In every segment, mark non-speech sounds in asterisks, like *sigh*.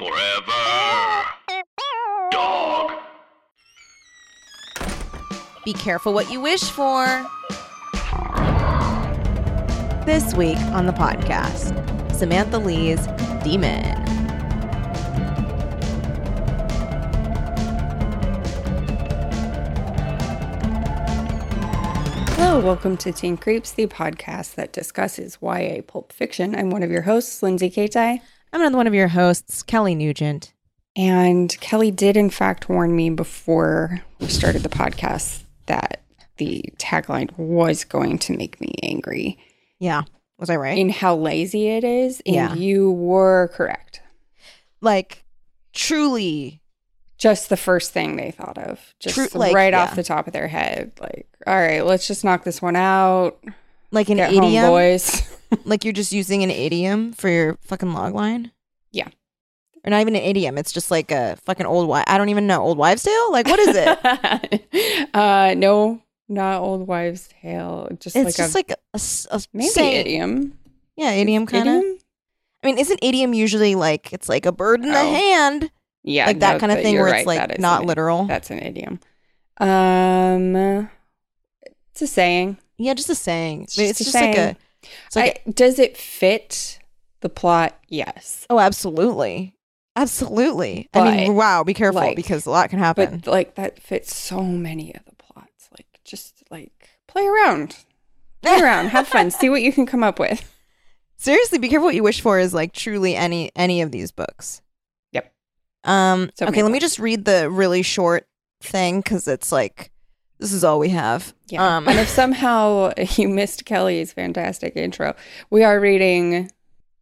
Forever. Dog. Be careful what you wish for. This week on the podcast, Samantha Lee's Demon. Hello, welcome to Teen Creeps, the podcast that discusses YA pulp fiction. I'm one of your hosts, Lindsay Katai. I'm another one of your hosts, Kelly Nugent. And Kelly did, in fact, warn me before we started the podcast that the tagline was going to make me angry Yeah, was I right? in how lazy it is. And Yeah. you were correct. like, truly, Just the first thing they thought of, just like, right yeah. off the top of their head. Like, all right, let's just knock this one out. like an Get idiom. boys. *laughs* Like you're just using an idiom for your fucking log line. Yeah. Or not even an idiom. It's just like a fucking old wife. I don't even know. Old wives' tale? Like, what is it? *laughs* uh, no, not old wives' tale. Just it's like just a like a, a a maybe saying. idiom. Yeah, idiom kind of. I mean, isn't idiom usually like it's like a bird in the Oh. hand, Yeah, like that no, kind of thing where right, it's like not literal? That's an idiom. Um, it's a saying. yeah, just a saying. It's I mean, It's, just just like a. Like I, does it fit the plot? Yes, oh, absolutely, absolutely. I mean, wow, be careful like- because a lot can happen. but like that fits so many of the plots. Like, just like play around, play around, have fun, *laughs* see what you can come up with. Seriously, be careful what you wish for is like truly any any of these books. Yep. Um. So okay, let me just read the really short thing because it's like this is all we have. Yeah. Um. and if somehow *laughs* you missed Kelly's fantastic intro, we are reading,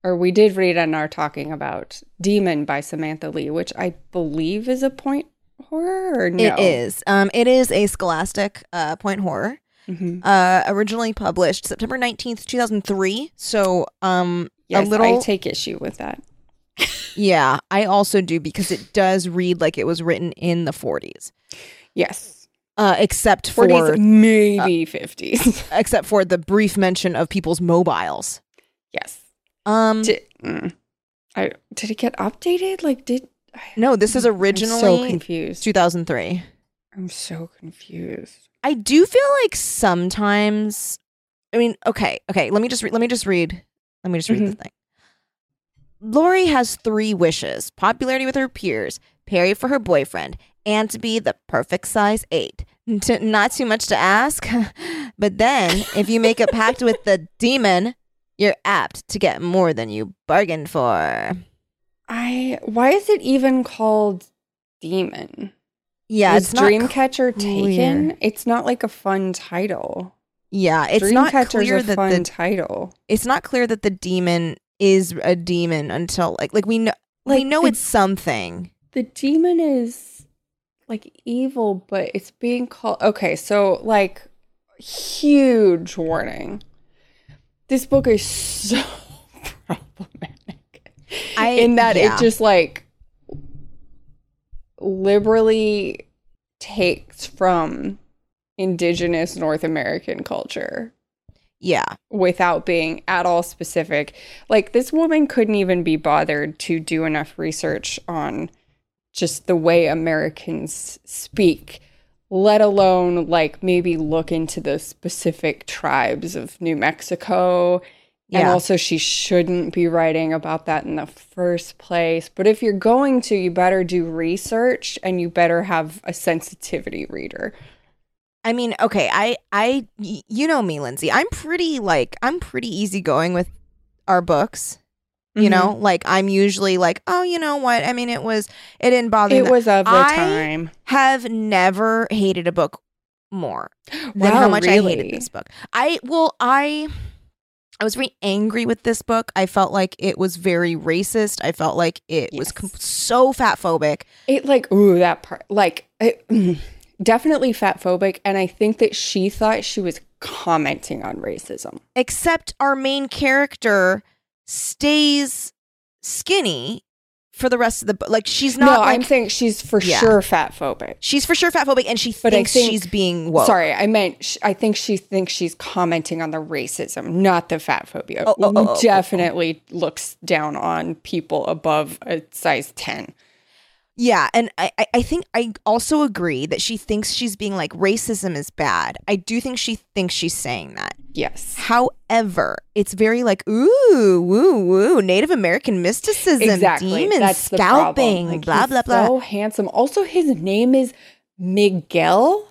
or we did read and are talking about Demon by Samantha Lee, which I believe is a point horror or no? It is. Um. It is a scholastic uh point horror. Mhm. Uh. Originally published September nineteenth, two thousand three. So um. Yes, a little. I take issue with that. *laughs* yeah, I also do because it does read like it was written in the forties. Yes. Uh, except for 40s, maybe 50s. *laughs* except for the brief mention of people's mobiles. yes. Um. Did, mm. I, did it get updated? Like, did. No, this is I'm originally so confused. 2003. I'm so confused. I do feel like sometimes I mean, okay, okay, let me just re- let me just read let me just read the thing. Lori has three wishes: popularity with her peers, Perry for her boyfriend, and to be the perfect size 8. T- not too much to ask, *laughs* but then if you make a pact with the demon, you're apt to get more than you bargained for. I. Why is it even called Demon? Yeah, is it's Dreamcatcher taken? It's not like a fun title. Yeah, it's not clear a that fun the title. it's not clear that the demon is a demon until like like we know we know the- it's something. The demon is like evil, but it's being called. Okay, so like huge warning. This book is so *laughs* problematic. I- in that yeah. it just like liberally takes from indigenous North American culture Yeah. without being at all specific. Like this woman couldn't even be bothered to do enough research on just the way Americans speak, let alone like maybe look into the specific tribes of New Mexico. And also, she shouldn't be writing about that in the first place. But if you're going to, you better do research and you better have a sensitivity reader. I mean, okay, I, I, you know me, Lindsay. I'm pretty like I'm pretty easygoing with our books. You Mhm. know, like I'm usually like, oh, you know what? I mean, it was it didn't bother me. It was of the I time. have never hated a book more than Wow, how much I hated this book. I well, I I was very angry with this book. I felt like it was very racist. I felt like it was Yes. com- so fat phobic. It like ooh that part like it, definitely fat phobic, and I think that she thought she was commenting on racism. Except our main character stays skinny for the rest of the book. Like she's not. no, not I'm saying she's for Yeah. sure fat phobic. she's for sure fat phobic, and she But thinks think- she's being woke. Sorry, I meant sh- I think she thinks she's commenting on the racism, not the fat phobia. Oh, oh, oh, oh, oh. oh. Definitely looks down on people above a size ten. Yeah, and I, I- think I also agree that she thinks she's being like racism is bad. I do think she thinks she's saying that. Yes, However, it's very like ooh, woo, woo, Native American mysticism, exactly. demons, That's scalping. Like, blah blah blah. So handsome. Also, his name is Miguel.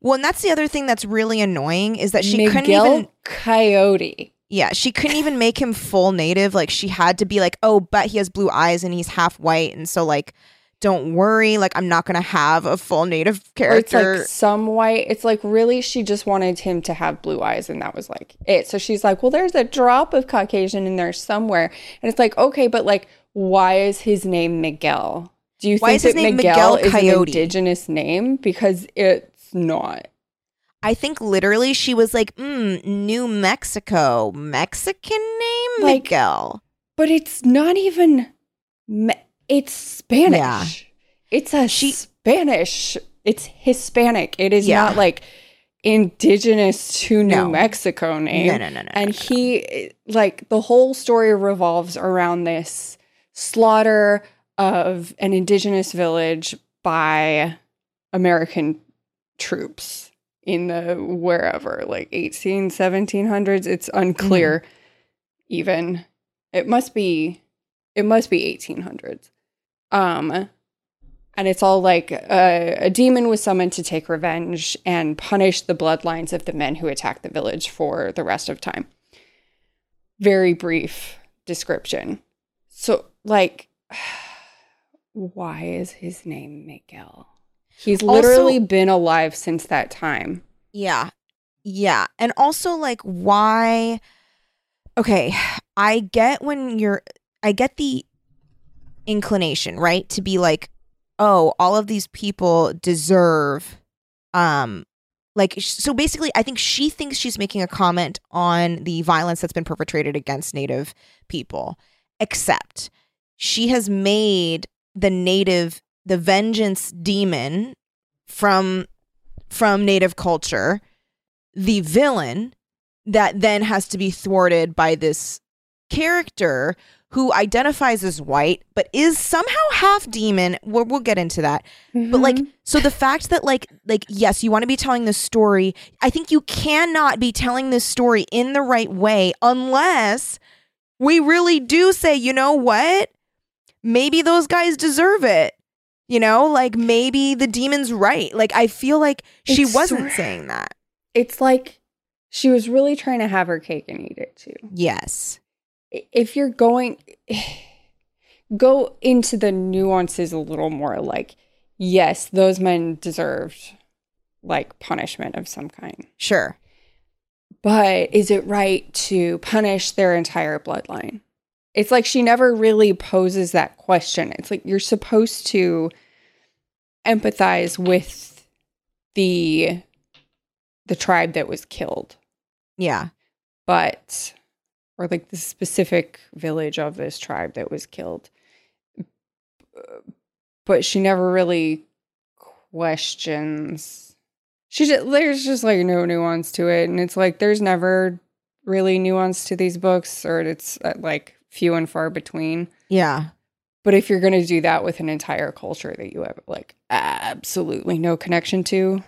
well, and that's the other thing that's really annoying is that she couldn't even Coyote. Yeah, she couldn't even make him full native. Like she had to be like, "Oh, but he has blue eyes and he's half white." And so like don't worry, like I'm not going to have a full native Or it's character. like some white. It's like really, she just wanted him to have blue eyes, and that was like it. So she's like, well, there's a drop of Caucasian in there somewhere, and it's like, okay, but like, why is his name Miguel? Do you Why think that Miguel, Miguel is an indigenous name? Because it's not. I think literally she was like, mm, New Mexico, Mexican name, Like- Miguel. But it's not even. Me- it's Spanish. Yeah. It's a She- Spanish. It's Hispanic. It is Yeah. not like indigenous to New No. Mexico name. No, no, no, no. and no, he like the whole story revolves around this slaughter of an indigenous village by American troops in the wherever like 18 1700s it's unclear Mm-hmm. even it must be it must be 1800s um and it's all like uh, a demon was summoned to take revenge and punish the bloodlines of the men who attacked the village for the rest of time. Very brief description. So, like, *sighs* why is his name Miguel? He's Also- literally been alive since that time. Yeah. Yeah. And also like why Okay, I get when you're I get the inclination, right? To be like, "Oh, all of these people deserve um like so basically I think she thinks she's making a comment on the violence that's been perpetrated against native people. Except she has made the native the vengeance demon from from native culture the villain that then has to be thwarted by this character who identifies as white but is somehow half demon. We'll, we'll get into that. But like Mm-hmm. so the fact that like like yes you want to be telling this story i think you cannot be telling this story in the right way unless we really do say you know what? Maybe those guys deserve it. You know like maybe the demon's right. Like i feel like she It's wasn't sort- saying that. it's like she was really trying to have her cake and eat it too. yes if you're going go into the nuances a little more like yes those men deserved like punishment of some kind. Sure. But is it right to punish their entire bloodline? It's like she never really poses that question. It's like you're supposed to empathize with the the tribe that was killed. Yeah. But or like the specific village of this tribe that was killed. But she never really questions. She just there's just like no nuance to it and it's like there's never really nuance to these books or it's uh, like few and far between. Yeah. But if you're going to do that with an entire culture that you have like absolutely no connection to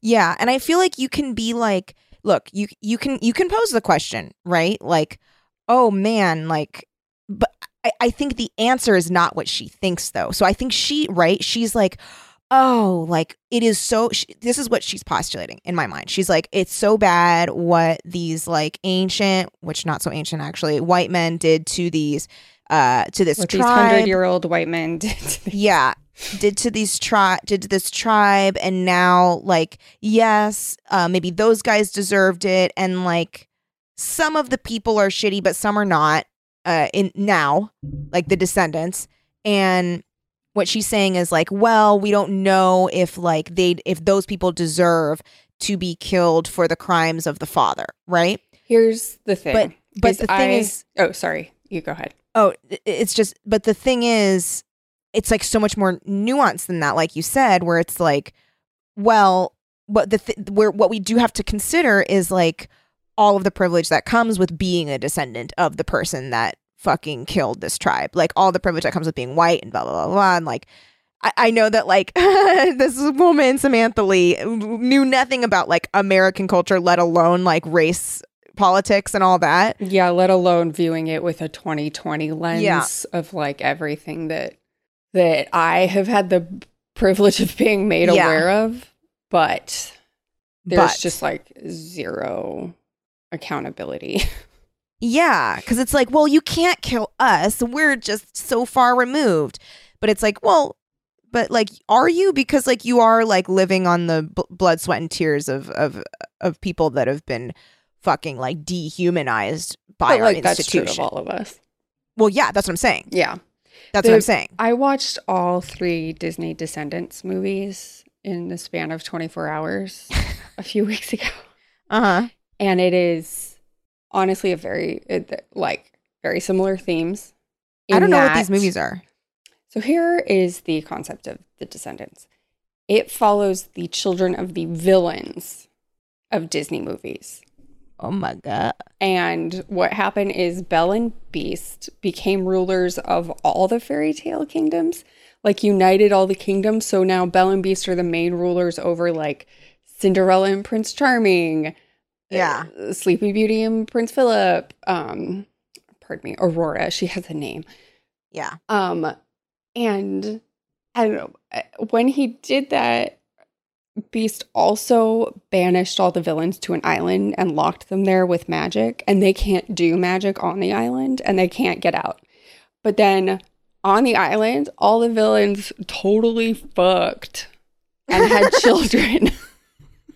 Yeah, and I feel like you can be like, look, you you can you can pose the question, right? Like, oh man, like, but I, I think the answer is not what she thinks though. So I think she, right? She's like, oh, like it is so. She, this is what she's postulating in my mind. She's like, it's so bad what these like ancient, which not so ancient actually, white men did to these, uh, to this what tribe. hundred year old white men *laughs* did yeah did to these tribe did to this tribe and now like yes uh maybe those guys deserved it and like some of the people are shitty but some are not uh in now like the descendants. And what she's saying is like well we don't know if like they if those people deserve to be killed for the crimes of the father right? Here's the thing. But but the thing I- is oh sorry. You go ahead. Oh, it's just, but the thing is, it's like so much more nuanced than that, like you said, where it's like, well, what the th- where what we do have to consider is like all of the privilege that comes with being a descendant of the person that fucking killed this tribe, like all the privilege that comes with being white and blah blah blah blah, and like. I, I know that like *laughs* this woman Samantha Lee knew nothing about like American culture, let alone like race politics and all that. Yeah, let alone viewing it with a 2020 lens Yeah. of like everything that that I have had the privilege of being made Yeah. aware of, but there's But- just like zero accountability. Yeah, because it's like, well, you can't kill us. We're just so far removed. But it's like, well, but like, are you? Because like, you are like living on the b- blood, sweat, and tears of of of people that have been fucking like dehumanized by but our like that's true institution. of all of us. Well, yeah, that's what I'm saying. Yeah. That's The- what I'm saying. I watched all three Disney Descendants movies in the span of 24 hours *laughs* a few weeks ago. Uh huh. and it is honestly a very it, like very similar themes. I don't in know what these movies are. So here is the concept of the Descendants. It follows the children of the villains of Disney movies. Oh my god. And what happened is Belle and Beast became rulers of all the fairy tale kingdoms, like united all the kingdoms. So now Belle and Beast are the main rulers over like Cinderella and Prince Charming, Yeah. uh, Sleepy Beauty and Prince Philip. Um, pardon me, Aurora. She has a name. Yeah. Um, and I don't know uh, when he did that. Beast also banished all the villains to an island and locked them there with magic, and they can't do magic on the island and they can't get out. But then on the island, all the villains totally fucked and had *laughs* children.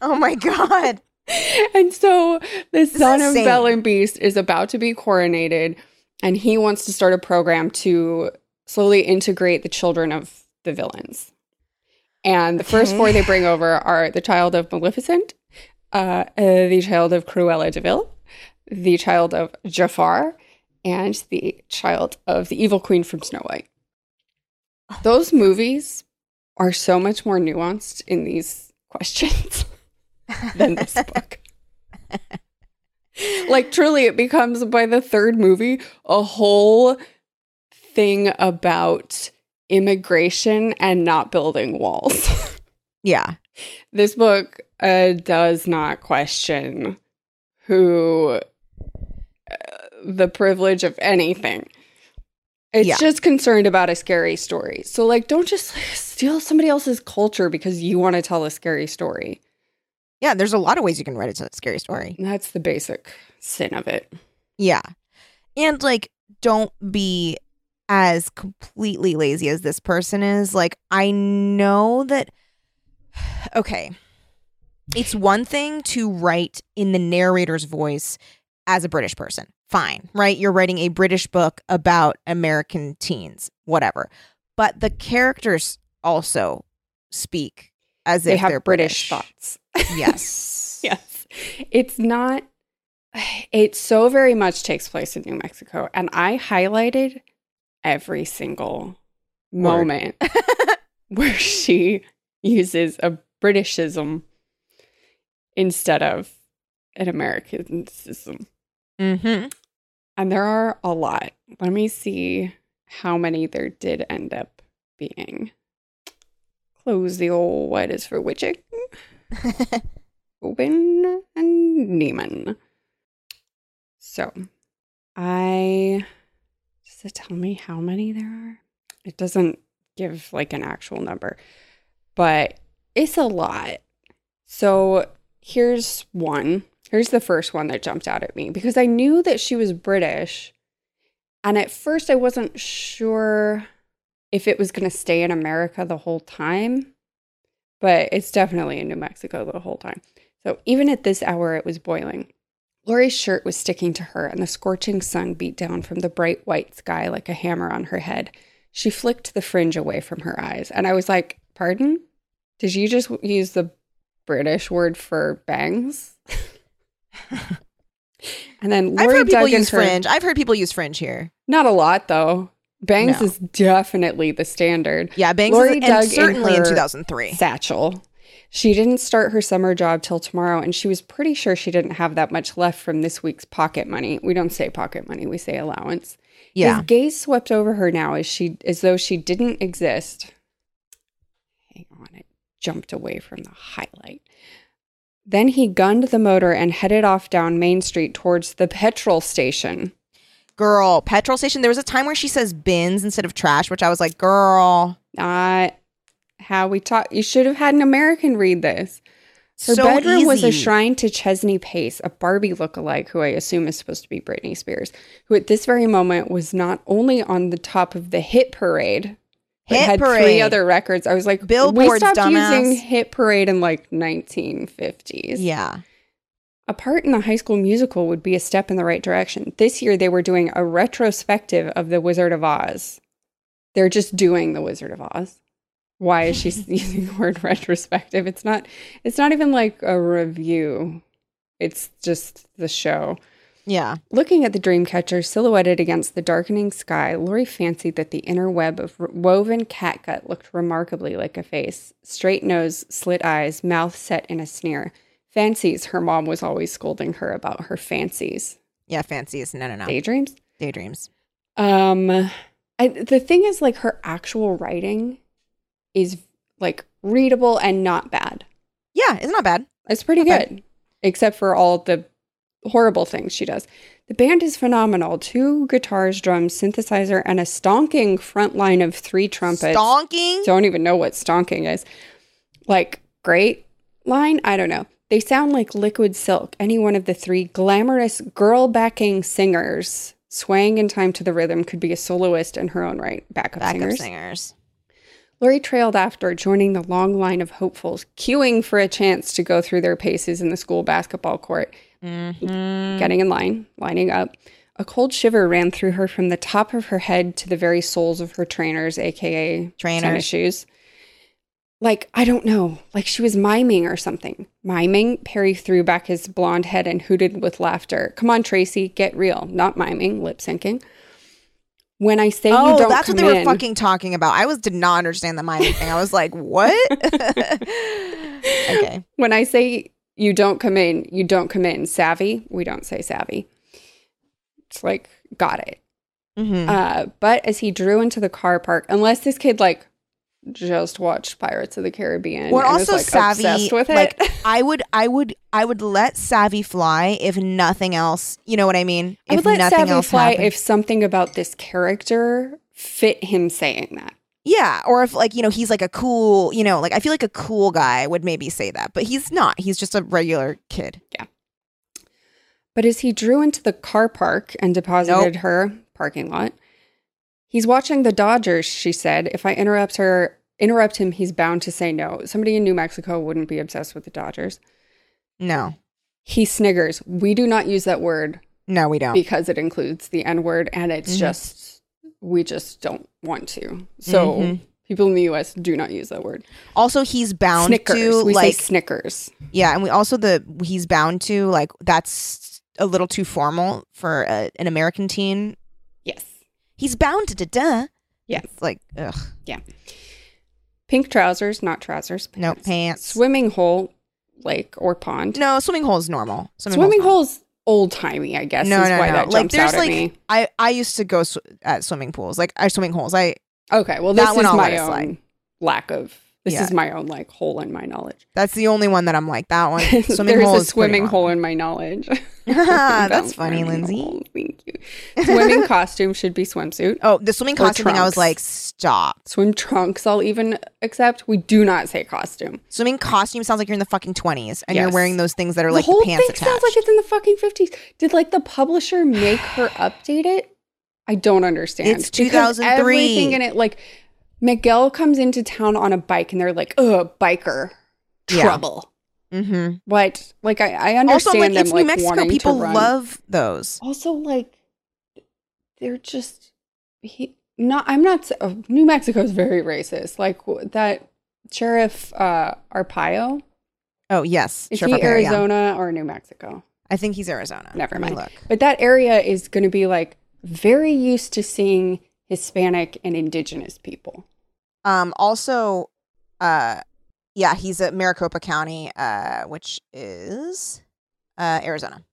Oh my god. and so the son of. Belle and Beast is about to be coronated, and he wants to start a program to slowly integrate the children of the villains. And the first four they bring over are the child of Maleficent, uh, uh, the child of Cruella de Vil, the child of Jafar, and the child of the evil queen from Snow White. Those movies are so much more nuanced in these *laughs* questions than this book. like truly it becomes by the third movie a whole thing about immigration and not building walls. *laughs* Yeah. this book uh, does not question who uh, the privilege of anything. It's Yeah. just concerned about a scary story. So like don't just like, steal somebody else's culture because you want to tell a scary story. Yeah. There's a lot of ways you can write a scary story. That's the basic sin of it. Yeah. And like, don't be as completely lazy as this person is. Like, I know that, *sighs* okay, it's one thing to write in the narrator's voice as a British person. Fine, right? You're writing a British book about American teens, whatever. But the characters also speak as They if have they're British, British. thoughts. Yes. *laughs* yes. It's not *sighs* it so very much takes place in New Mexico and I highlighted every single Word. moment *laughs* where she uses a Britishism instead of an Americanism. mm-hmm. And there are a lot. Let me see how many there did end up being. Close the old what is for witching. *laughs* Open and Neiman. So, I does it tell me how many there are? It doesn't give like an actual number, but it's a lot. So, here's one. Here's the first one that jumped out at me because I knew that she was British. And at first, I wasn't sure if it was going to stay in America the whole time, but it's definitely in New Mexico the whole time. So even at this hour, it was boiling. Lori's shirt was sticking to her, and the scorching sun beat down from the bright white sky like a hammer on her head. She flicked the fringe away from her eyes, and I was like, Pardon? Did you just use the British word for bangs? *laughs* And then I've Lori heard people use her- fringe. I've heard people use fringe here. Not a lot though. Bangs No. is definitely the standard. Yeah, bangs Lori is, Doug and in certainly in her 2003. Satchel. She didn't start her summer job till tomorrow, and she was pretty sure she didn't have that much left from this week's pocket money. We don't say pocket money, we say allowance. Yeah. His gaze swept over her now as she as though she didn't exist. Hang on, it jumped away from the highlight. Then he gunned the motor and headed off down Main Street towards the petrol station. Girl, petrol station. There was a time where she says bins instead of trash, which I was like, girl, Not how we talk. You should have had an American read this. Her so bedroom was a shrine to Chesney Pace, a Barbie lookalike who I assume is supposed to be Britney Spears, who at this very moment was not only on the top of the hit parade, Hit had three other records. I was like, Billboards, we stopped dumbass. using hit parade in like 1950s. Yeah. A part in the high school musical would be a step in the right direction. This year they were doing a retrospective of The Wizard of Oz. They're just doing The Wizard of Oz. Why is she *laughs* *laughs* using the word retrospective? It's not it's not even like a review. It's just the show. Yeah. Looking at the dreamcatcher silhouetted against the darkening sky, Lori fancied that the inner web of woven catgut looked remarkably like a face. Straight nose, slit eyes, mouth set in a sneer. Fancies, her mom was always scolding her about her fancies. Yeah. Fancies. No, no, no. Daydreams? Daydreams. Um, I, the thing is, like, her actual writing is like readable and not bad. Yeah. It's not bad. It's pretty Not bad. good, except for all the horrible things she does. The band is phenomenal. Two guitars, drums, synthesizer, and a stonking front line of three trumpets. Stonking. Don't even know what stonking is. Like, great line? I don't know. They sound like liquid silk. Any one of the three glamorous girl backing singers swaying in time to the rhythm could be a soloist in her own right. Backup, Backup singers. singers. Lori trailed after, joining the long line of hopefuls, queuing for a chance to go through their paces in the school basketball court. Mm-hmm. Getting in line, lining up. A cold shiver ran through her from the top of her head to the very soles of her trainers, aka Trainers. tennis shoes. Like, I don't know, like she was miming or something. Miming, Perry threw back his blonde head and hooted with laughter. Come on, Tracy, get real. Not miming, lip syncing. When I say you Oh, don't that's what they were in- fucking talking about. I was did not understand the miming thing. I was like, what? *laughs* okay. when I say you don't come in, you don't come in. Savvy, we don't say savvy. It's like, got it. hmm Uh, but as he drew into the car park, unless this kid like just watched Pirates of the Caribbean We're also like savvy. obsessed with it, like *laughs* I would, I would, I would let Savvy fly if nothing else. You know what I mean? I if would let nothing Savvy else fly happened. if something about this character fit him saying that. yeah, or if like you know he's like a cool, you know, like I feel like a cool guy would maybe say that, but he's not. He's just a regular kid. Yeah. But as he drew into the car park and deposited her parking lot, he's watching the Dodgers, she said. If I interrupt her, interrupt him, he's bound to say no. Somebody in New Mexico wouldn't be obsessed with the Dodgers. No, He sniggers. We do not use that word no, we don't. because it includes the N word and it's Mhm. just we just don't want to. So Mhm. people in the US do not use that word. Also, he's bound Snickers. to we like say Snickers. Yeah, and we also the he's bound to like that's a little too formal for a, an American teen. He's bound to duh. Yes. It's like ugh, Yeah. Pink trousers, not trousers. no pants. Swimming hole, lake or pond. No, swimming hole is normal. Swimming, hole's normal. hole's old timey, I guess. No, is no, why no. that Like there's like. I I used to go sw- at swimming pools, like I swimming holes. I Okay, well, that this one is my own lack of. This Yeah. is my own like hole in my knowledge. that's the only one that I'm like that one. *laughs* Swimming There's hole a swimming hole in my knowledge. *laughs* *laughs* That's funny, Lindsay. holes. Thank you. Swimming costume should be swimsuit. Oh, the swimming costume thing. I was like, stop. Swim trunks, I'll even accept. We do not say costume. Swimming costume sounds like you're in the fucking twenties, and you're wearing those things that are the like whole the pants thing attached. sounds like it's in the fucking 50s. Did like the publisher make her *sighs* update it? I don't understand. It's Because 2003. Everything in it, like Miguel comes into town on a bike and they're like, ugh, biker. Yeah. Trouble. mm-hmm. What? Like, I, I Also, understand like them it's like New Mexico. People love those. also, like, they're just he not. I'm not. oh, New Mexico is very racist. Like that sheriff uh Arpaio. Oh yes, Is Sheriff he Arpaio, yeah. Arizona or New Mexico? I think he's Arizona. Never mind. Look. But that area is going to be like very used to seeing Hispanic and indigenous people. Um. Also, uh, yeah, he's at Maricopa County, uh, which is uh Arizona.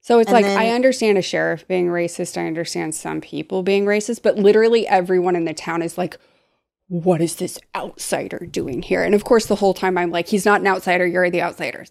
So it's And like then- I understand a sheriff being racist. I understand some people being racist, but literally everyone in the town is like, "What is this outsider doing here?" And of course, the whole time I'm like, "He's not an outsider. You're the outsiders."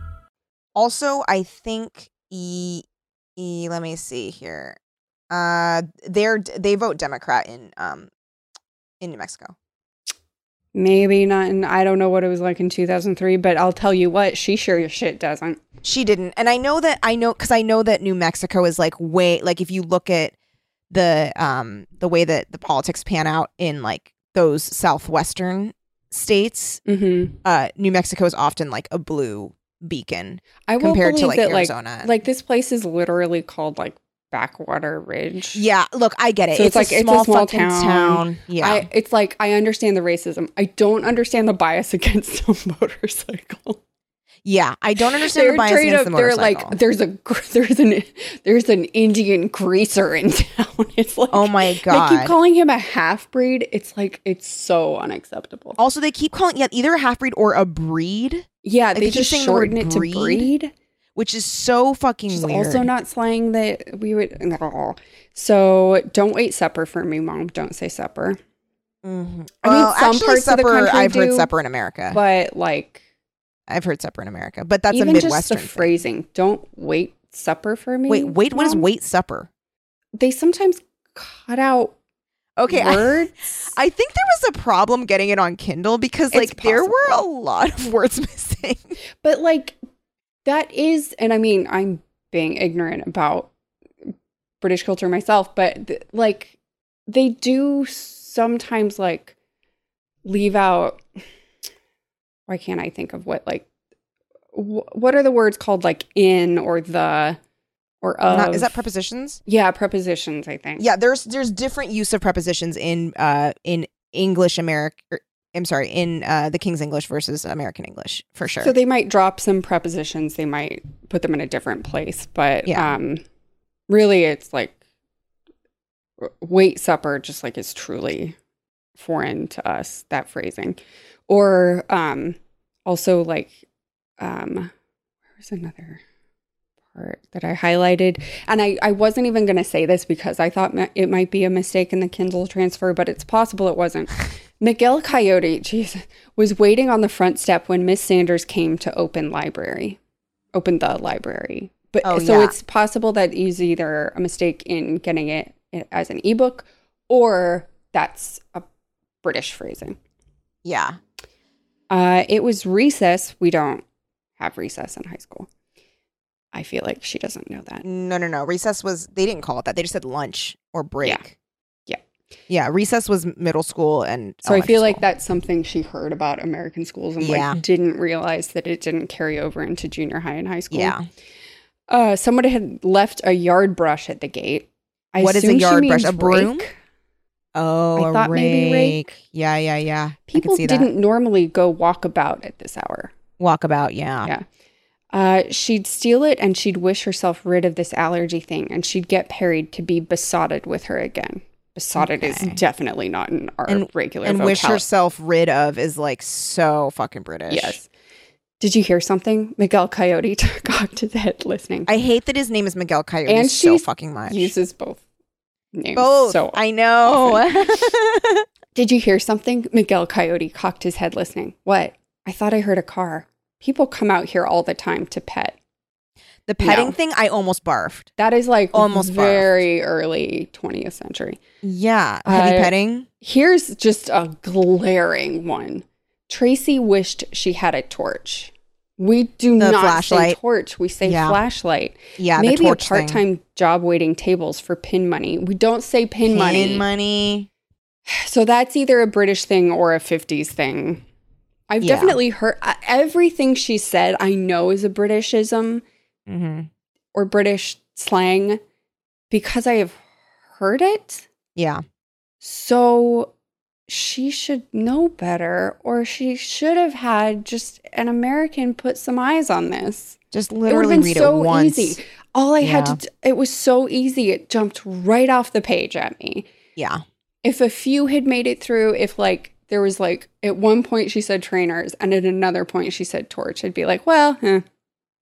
Also, I think e, e let me see here. Uh, they're they vote Democrat in um in New Mexico. Maybe not. And I don't know what it was like in 2003, but I'll tell you what, she sure as shit doesn't. She didn't, and I know that I know because I know that New Mexico is like way like if you look at the um the way that the politics pan out in like those southwestern states, Mm-hmm. uh, New Mexico is often like a blue beacon I will compared to like that, Arizona. Like, like this place is literally called like Backwater Ridge. yeah, look, I get it. So it's, it's a like- it's a small, small fucking town. town. Yeah, I, it's like I understand the racism. I don't understand the bias *laughs* against the motorcycle. yeah, I don't understand the bias against the they're like there's a *laughs* there's an there's an Indian greaser in *laughs* town. It's like oh my god, They keep calling him a half breed. It's like it's so unacceptable. also, they keep calling yeah either a half breed or a breed, Yeah, Like, they they just the shorten it to breed. breed. which is so fucking weird. also not slang that we would. So don't wait supper for me, mom. Don't say supper. Mhm. I mean, Well, some actually, parts of the country I've heard supper in America. But like I've heard supper in America, but that's even a just midwestern the thing. phrasing. Don't wait supper for me. Wait, wait, what is wait supper? They sometimes cut out Okay, I, words. I think there was a problem getting it on Kindle because like there were a lot of *laughs* words missing. But like that is, and I mean, I'm being ignorant about British culture myself, but th- like they do sometimes like leave out. Why can't I think of what like wh- what are the words called like in or the or of? Not- is that prepositions? Yeah, prepositions. I think. Yeah, there's there's different use of prepositions in uh in English American. I'm sorry, in uh, the King's English versus American English for sure. So they might drop some prepositions. They might put them in a different place, but Yeah. um, really, it's like wait supper. Just like is truly foreign to us that phrasing, or um, also like um, where's another part that I highlighted, and I I wasn't even going to say this because I thought it might be a mistake in the Kindle transfer, but it's possible it wasn't. Miguel Coyote, jeez, was waiting on the front step when Miss Sanders came to open library, open the library. But Oh, so yeah. it's possible that is either a mistake in getting it as an ebook, or that's a British phrasing. yeah, Uh, it was recess. We don't have recess in high school. I feel like she doesn't know that. no, no, no. Recess was they didn't call it that. They just said lunch or break. Yeah. yeah. yeah Recess was middle school and So I feel like that's something she heard about American schools and Yeah. like didn't realize that it didn't carry over into junior high and high school. Yeah. Uh, someone had left a yard brush at the gate. I What is a yard brush? A broom? rake. Oh, I a thought maybe rake. Yeah, yeah, yeah. People I could see didn't normally go walk about at this hour. that. walkabout. Yeah. Yeah. Uh, she'd steal it and she'd wish herself rid of this allergy thing and she'd get Parried to be besotted with her again. Besotted is definitely not in our And- regular and wish herself rid of is like so fucking British. Yes. Did you hear something? Miguel Coyote *laughs* cocked his head listening. I hate that his name is Miguel Coyote And so fucking much. He uses both names. Both. So I know. *laughs* Did you hear something? Miguel Coyote cocked his head listening. What? I thought I heard a car. People come out here all the time to pet. the petting No. thing, I almost barfed. That is like Almost barfed. very early 20th century. Yeah. Heavy Uh, petting. Here's just a glaring one. Tracy wished she had a torch. We do The not flashlight. say torch. We say Yeah. flashlight. Yeah, Maybe a thing. part-time job waiting tables for pin money. We don't say pin, money. Pin money. So that's either a British thing or a 50s thing. I've Yeah. definitely heard everything she said, I know is a Britishism hmm or British slang because I have heard it. Yeah. So she should know better, or she should have had just an American put some eyes on this. Just It would have literally been read so it once. easy. All I had to, d- it was so easy. It jumped right off the page at me. Yeah. if a few had made it through, if like there was like at one point she said trainers and at another point she said torch, I'd be like, well, eh,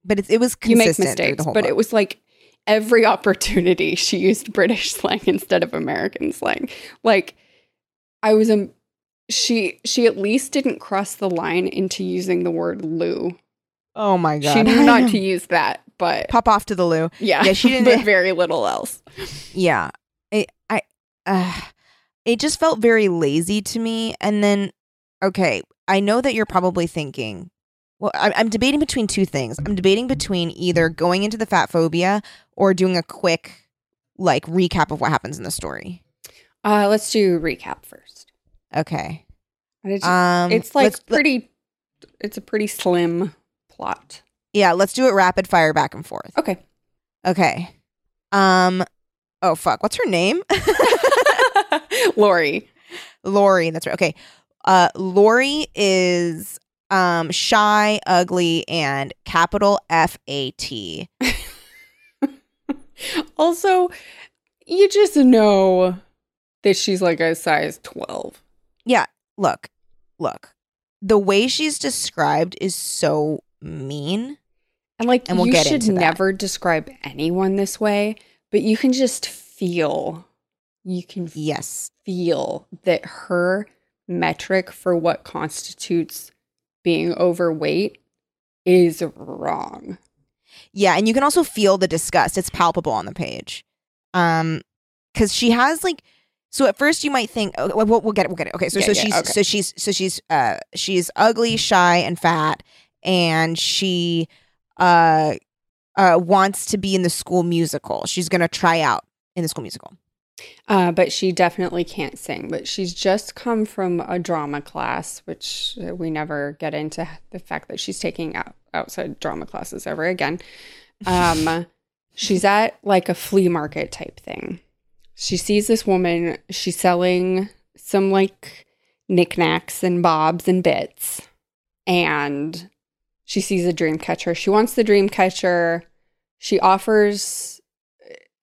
But it, it was you make mistakes. But book. it was like every opportunity *laughs* she used British *laughs* slang instead of American slang. Like I was a she she at least didn't cross the line into using the word loo. oh my god. She knew not *laughs* to use that, but pop off to the loo. yeah, Yeah, she didn't- but very little else. Yeah. It, I uh, it just felt very lazy to me and then okay, I know that you're probably thinking well, I'm debating between two things. I'm debating between either going into the fat phobia or doing a quick like recap of what happens in the story. Uh, let's do recap first. Okay. It's, Um it's like pretty. It's a pretty slim plot. yeah, let's do it rapid fire back and forth. Okay. Okay. Um oh fuck, what's her name? *laughs* *laughs* Lori. Lori, that's right. Okay. Uh Lori is um shy, ugly, and capital F A T. *laughs* Also, you just know that she's like a size 12. Yeah, look, look. The way she's described is so mean. And like, And we'll you get should never describe anyone this way, but you can just feel, you can Yes. feel that her metric for what constitutes being overweight is wrong. Yeah, and you can also feel the disgust. It's palpable on the page. Um cuz she has like so at first you might think oh, we'll, we'll get it we'll get it. Okay, so Yeah, so yeah, she's okay. so she's so she's uh she's ugly, shy and fat and she uh uh wants to be in the school musical. She's going to try out in the school musical. Uh, but she definitely can't sing. But she's just come from a drama class, which uh, we never get into the fact that she's taking out outside drama classes ever again. Um, *laughs* she's at like a flea market type thing. She sees this woman. She's selling some like knickknacks and bobs and bits, and she sees a dream catcher. She wants the dream catcher. She offers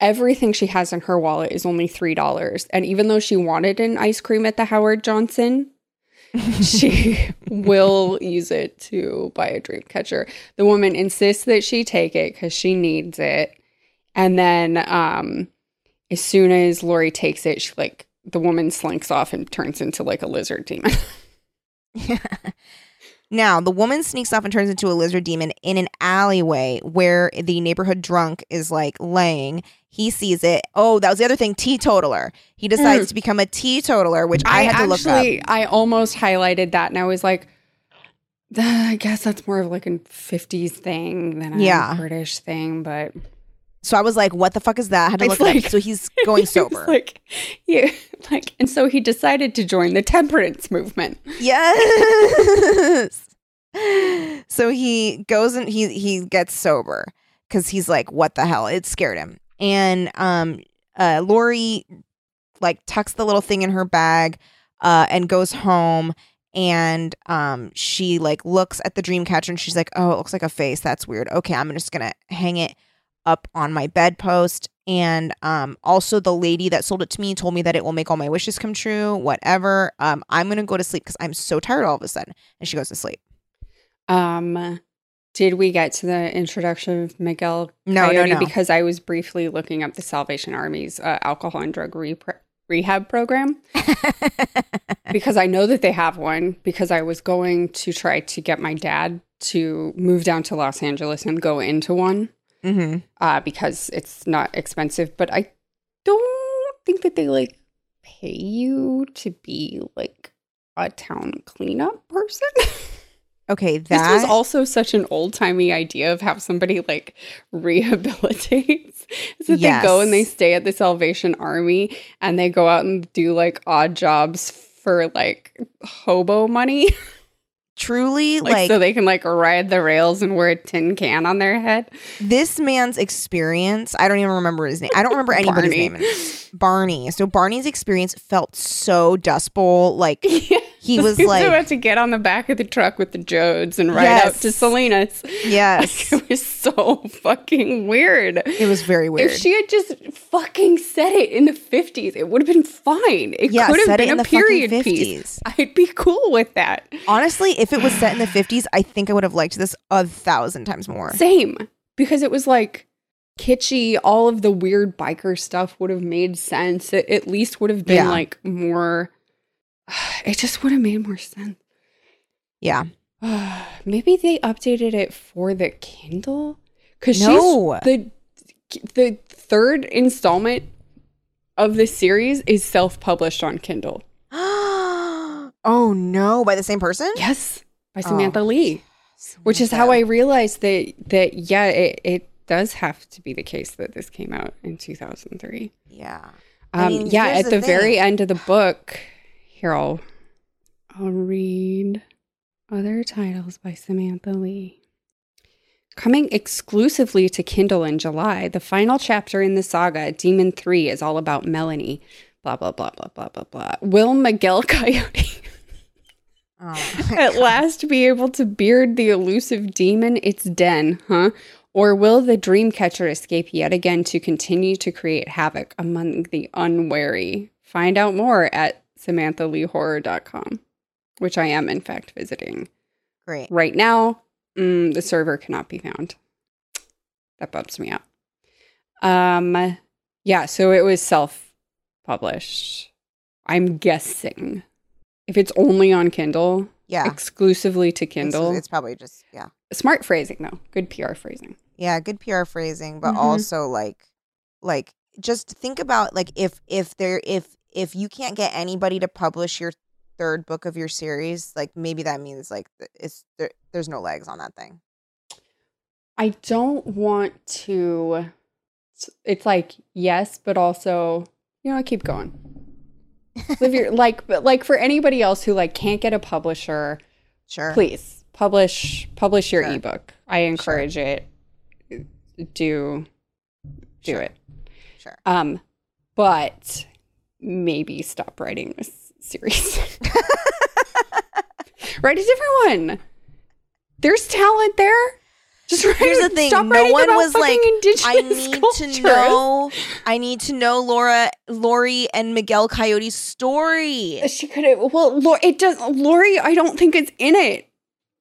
everything she has in her wallet is only three dollars. And even though she wanted an ice cream at the Howard Johnson, *laughs* she will use it to buy a dream catcher. The woman insists that she take it because she needs it. And then um as soon as Lori takes it, she like the woman slinks off and turns into like a lizard demon. *laughs* *laughs* Now, the woman sneaks off and turns into a lizard demon in an alleyway where the neighborhood drunk is like laying. He sees it. Oh, that was the other thing teetotaler. He decides mm. to become a teetotaler, which I, had to look up. actually, I almost highlighted that, and I was like, I guess that's more of like a '50s thing than a Yeah. British thing. But So I was like, what the fuck is that? I had to It's look it like- up. So he's going *laughs* It sober. like, yeah, like, and so he decided to join the temperance movement. Yes. *laughs* so he goes and he he gets sober because he's like, what the hell? It scared him. And um uh Lori like tucks the little thing in her bag uh and goes home and um she like looks at the dream catcher and she's like, Oh, it looks like a face. That's weird. Okay, I'm just gonna hang it up on my bedpost. And um also the lady that sold it to me told me that it will make all my wishes come true. Whatever. Um, I'm gonna go to sleep because I'm so tired all of a sudden. And she goes to sleep. Um, did we get to the introduction of Miguel No, no, no. Because I was briefly looking up the Salvation Army's uh, alcohol and drug repre- rehab program. *laughs* because I know that they have one because I was going to try to get my dad to move down to Los Angeles and go into one mm-hmm. uh, because it's not expensive. But I don't think that they like pay you to be like a town cleanup person. *laughs* Okay, This that was also such an old timey idea of how somebody like *laughs* rehabilitates. So they go and they stay at the Salvation Army and they go out and do like odd jobs for like hobo money, *laughs* truly like, like, so they can like ride the rails and wear a tin can on their head. this man's experience. I don't even remember his name. I don't remember anybody's Barney. name. Barney. So Barney's experience felt so Dust Bowl. Like *laughs* he was He's like, about to get on the back of the truck with the Joads and ride out to Yes. Salinas. *laughs* yes, *laughs* It was so fucking weird. it was very weird. If she had just fucking said it in the 50s, it would have been fine. It Yeah, could have been a the period 50s. piece. I'd be cool with that. Honestly, if it was set in the 50s, I think I would have liked this a thousand times more. Same. Because it was like kitschy. All of the weird biker stuff would have made sense. It at least would have been Yeah. like more. *sighs* It just would have made more sense. Yeah. *sighs* Maybe they updated it for the Kindle because No. the the third installment of the series is self published on Kindle. *gasps* oh no, by the same person? Yes, by Oh. Samantha Lee. Which is how I realized that that yeah, it, it does have to be the case that this came out in 2003. Yeah. Um, I mean, yeah, at the, very end of the book, here I'll I'll read other titles by Samantha Lee. Coming exclusively to Kindle in July, the final chapter in the saga, Demon 3, is all about Melanie. Blah, blah, blah, blah, blah, blah, blah. Will Miguel *laughs* Coyote Oh. *laughs* at last be able to beard the elusive demon its den, huh? Or will the dreamcatcher escape yet again to continue to create havoc among the unwary? Find out more at samanthaleehorror.com, which I am in fact visiting Great. right now. Mm, the server cannot be found. That bumps me out. Um, yeah, so it was self-published. I'm guessing if it's only on Kindle, Yeah. exclusively to Kindle. it's probably just yeah. Smart phrasing though. Good PR phrasing. Yeah, good PR phrasing, but Mhm. also like like just think about like if if there if if you can't get anybody to publish your third book of your series, like maybe that means like it's there, there's no legs on that thing. I don't want to it's like yes, but also, you know, keep going. Live your *laughs* like but like for anybody else who like can't get a publisher, Sure. please publish publish your Sure. ebook. I encourage it. Do do Sure. it. Sure. Um but maybe stop writing this series. *laughs* Write a different one. There's talent there. Just write Here's the thing, Stop no one was like, I need to *laughs* know I need to know Laura Lori and Miguel Coyote's story. She could have. Well, Lori, it does. Lori, I don't think it's in it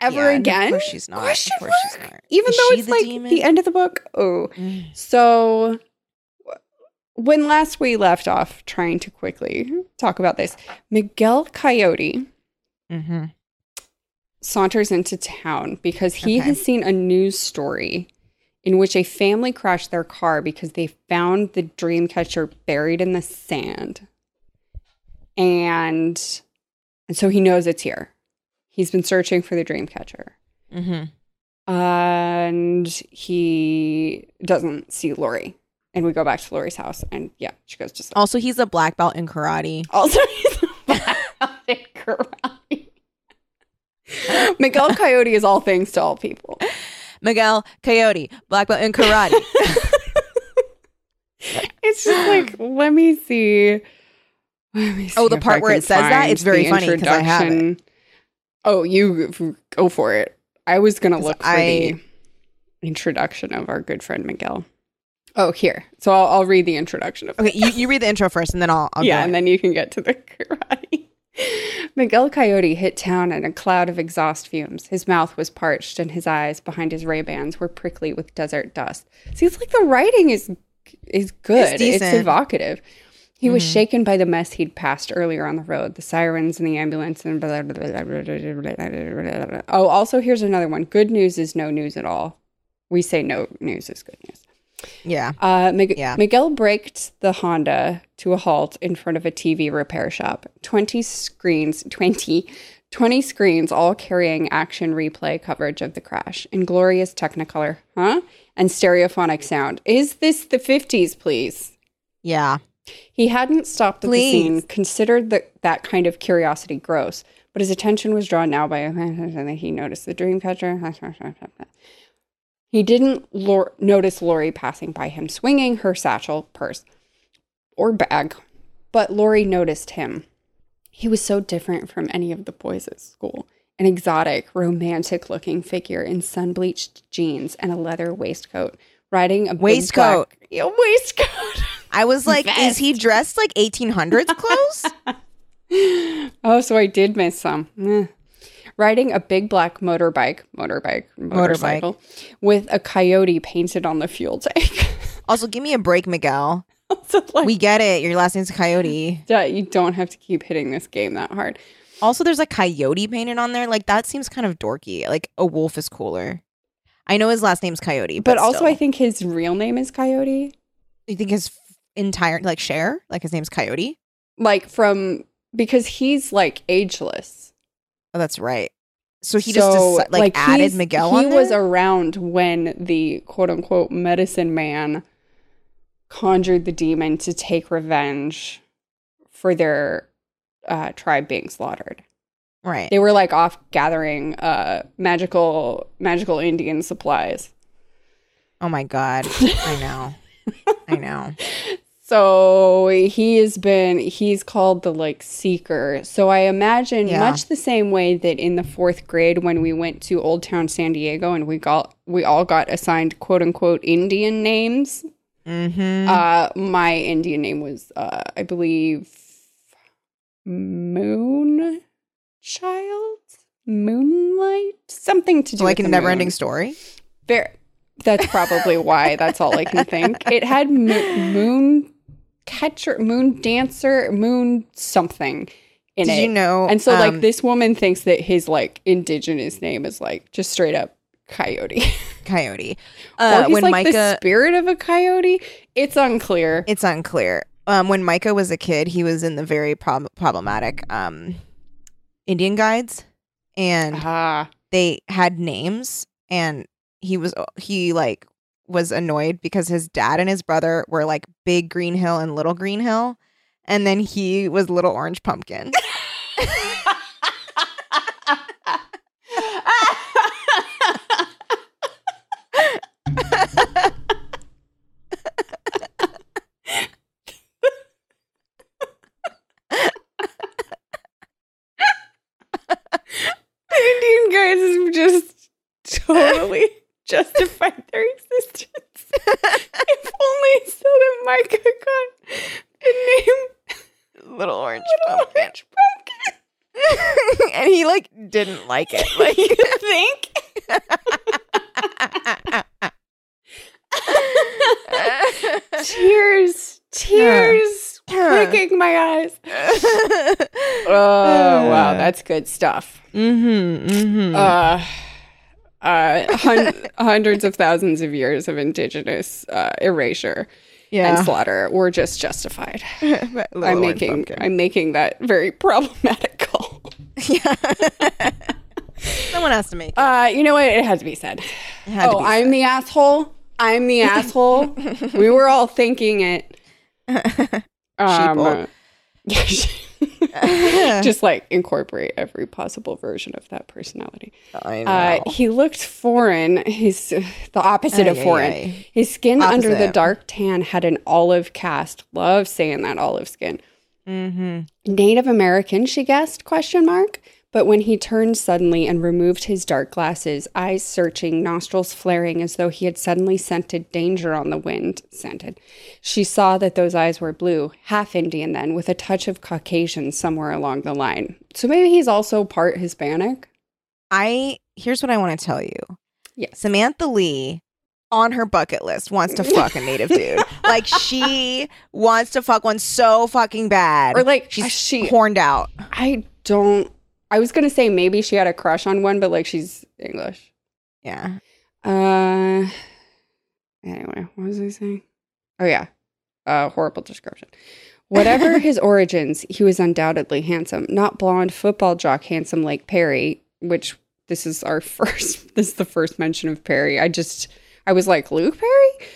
ever Yeah, again. Of course she's not. Question of course she's mark? not. Even Is though it's the like demon? the end of the book. Oh, Mm. so when last we left off, trying to quickly talk about this, Miguel Coyote Mm-hmm. saunters into town because he Okay. has seen a news story in which a family crashed their car because they found the dream catcher buried in the sand. And and so he knows it's here. He's been searching for the dream catcher. Mm-hmm. And he doesn't see Lori. And we go back to Lori's house and yeah, she goes just like Also, he's a black belt in karate. also, *laughs* he's a black *laughs* belt in karate. Miguel Coyote is all things to all people. Miguel Coyote, black belt in karate. *laughs* It's just like, let me see. Let me see Oh, the part where it says that? It's very funny because I have it. Oh, you go for it. I was gonna look for I- the introduction of our good friend Miguel. Oh, here. So I'll, I'll read the introduction of. Okay, you, you read the intro first, and then I'll. I'll yeah, and then you can get to the karate. Miguel Coyote hit town in a cloud of exhaust fumes. His mouth was parched, and his eyes behind his Ray Bans were prickly with desert dust. See, it's like the writing is is good. It's, it's evocative. He mm-hmm. was shaken by the mess he'd passed earlier on the road, the sirens and the ambulance and blah, blah, blah, Oh, also here's another one. Good news is no news at all. We say no news is good news yeah. Uh, Mig- Yeah. Miguel braked the Honda to a halt in front of a TV repair shop. 20 screens, 20, 20 screens all carrying action replay coverage of the crash in glorious technicolor, huh? And stereophonic sound. Is this the 50s, please? Yeah. He hadn't stopped at Please. the scene, considered the, that kind of curiosity gross, but his attention was drawn now by a. *laughs* he noticed the dream catcher. *laughs* He didn't lor- notice Lori passing by him, swinging her satchel, purse, or bag, but Lori noticed him. He was so different from any of the boys at school. An exotic, romantic looking figure in sun bleached jeans and a leather waistcoat, riding a Waistcoat. black- Yeah, waistcoat. I was *laughs* like, is he dressed like 1800s clothes? *laughs* Oh, so I did miss some. Eh. Riding a big black motorbike, motorbike, motorcycle, with a coyote painted on the fuel tank. *laughs* also, give me a break, Miguel. so like, We get it. Your last name's Coyote. yeah, you don't have to keep hitting this game that hard. Also, there's a coyote painted on there. Like that seems kind of dorky. Like a wolf is cooler. I know his last name's Coyote, but, But, also, still. I think his real name is Coyote. you think his f- entire like share like his name's Coyote. Like from because he's like ageless. Oh, that's right. So he just deci- like, added Miguel. He was around when the quote unquote medicine man conjured the demon to take revenge for their uh, tribe being slaughtered. right. They were like off gathering uh, magical magical Indian supplies. Oh my god. *laughs* I know. I know. So he has been he's called the like seeker. So I imagine Yeah. much the same way that in the fourth grade when we went to Old Town San Diego and we got we all got assigned quote unquote Indian names. Mm-hmm. Uh my Indian name was uh I believe Moon Child? Moonlight? Something to do with like with a the never ending story. Ver- that's probably why. That's all I can think. *laughs* It had mo- moon catcher, moon dancer, moon something in Did it. you know? and so, um, like, this woman thinks that his like indigenous name is like just straight up coyote. *laughs* coyote. or Uh, he's when like the Micah, spirit of a coyote. It's unclear. it's unclear. Um, when Micah was a kid, he was in the very prob- problematic um, Indian guides, and Ah, they had names, and he was he like was annoyed because his dad and his brother were like Big Green Hill and Little Green Hill, and then he was Little Orange Pumpkin. *laughs* Indian guys have just totally justified *laughs* their existence. if only so that Micah got the name Little Orange Little Pumpkin. Orange Pumpkin. *laughs* and he like didn't like it. *laughs* Like you *laughs* think? Tears, tears, pricking my eyes. Oh wow, that's good stuff. mm-hmm, mm-hmm. Uh, uh, hun- hundreds of thousands of years of indigenous uh, erasure yeah. and slaughter were just justified. *laughs* I'm making I'm making that very *laughs* problematic call. yeah. *laughs* Someone has to make it. Uh, you know what? It had to be said. It had to oh, be I'm the asshole. I'm the asshole. we were all thinking it. Um, *laughs* *laughs* just like incorporate every possible version of that personality. I know. Uh, he looked foreign. He's uh, the opposite Ay, of foreign. ay. His skin under the dark tan had an olive cast. Love saying that olive skin. mm-hmm. Native American, she guessed? Question mark. But when he turned suddenly and removed his dark glasses, eyes searching, nostrils flaring as though he had suddenly scented danger on the wind, scented, she saw that those eyes were blue, half Indian then, with a touch of Caucasian somewhere along the line. So maybe he's also part Hispanic. I here's what I want to tell you. Yes. Samantha Lee on her bucket list wants to fuck a native *laughs* dude. Like she wants to fuck one so fucking bad. Or like she's uh, she horned out. I don't I was gonna say maybe she had a crush on one, but like she's English. Yeah. Uh anyway, what was I saying? Oh yeah. Uh horrible description. Whatever *laughs* his origins, he was undoubtedly handsome. Not blonde football jock handsome like Perry, which this is our *laughs* first this is the first mention of Perry. I just I was like, Luke Perry?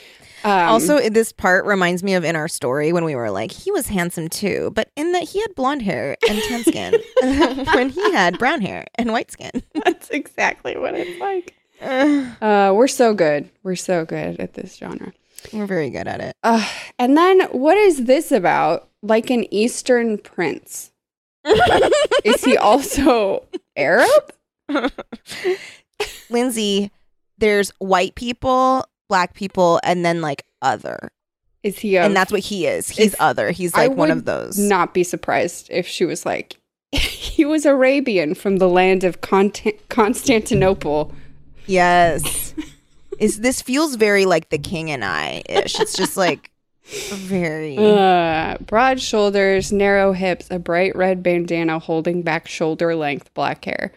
Um, also, this part reminds me of in our story when we were like, he was handsome too, but in that he had blonde hair and tan skin *laughs* when he had brown hair and white skin. *laughs* that's exactly what it's like. *sighs* Uh, we're so good. We're so good at this genre. We're very good at it. Uh, and then what is this about? Like an Eastern prince. *laughs* is he also Arab? Lindsay, there's white people, black people, and then like other. Is he? A, and that's what he is. He's other. He's like one of those. not be surprised if she was like, *laughs* he was Arabian from the land of Conta- Constantinople. Yes. *laughs* is this feels very like the king and I ish. It's just like very *laughs* Uh, broad shoulders, narrow hips, a bright red bandana holding back shoulder length black hair.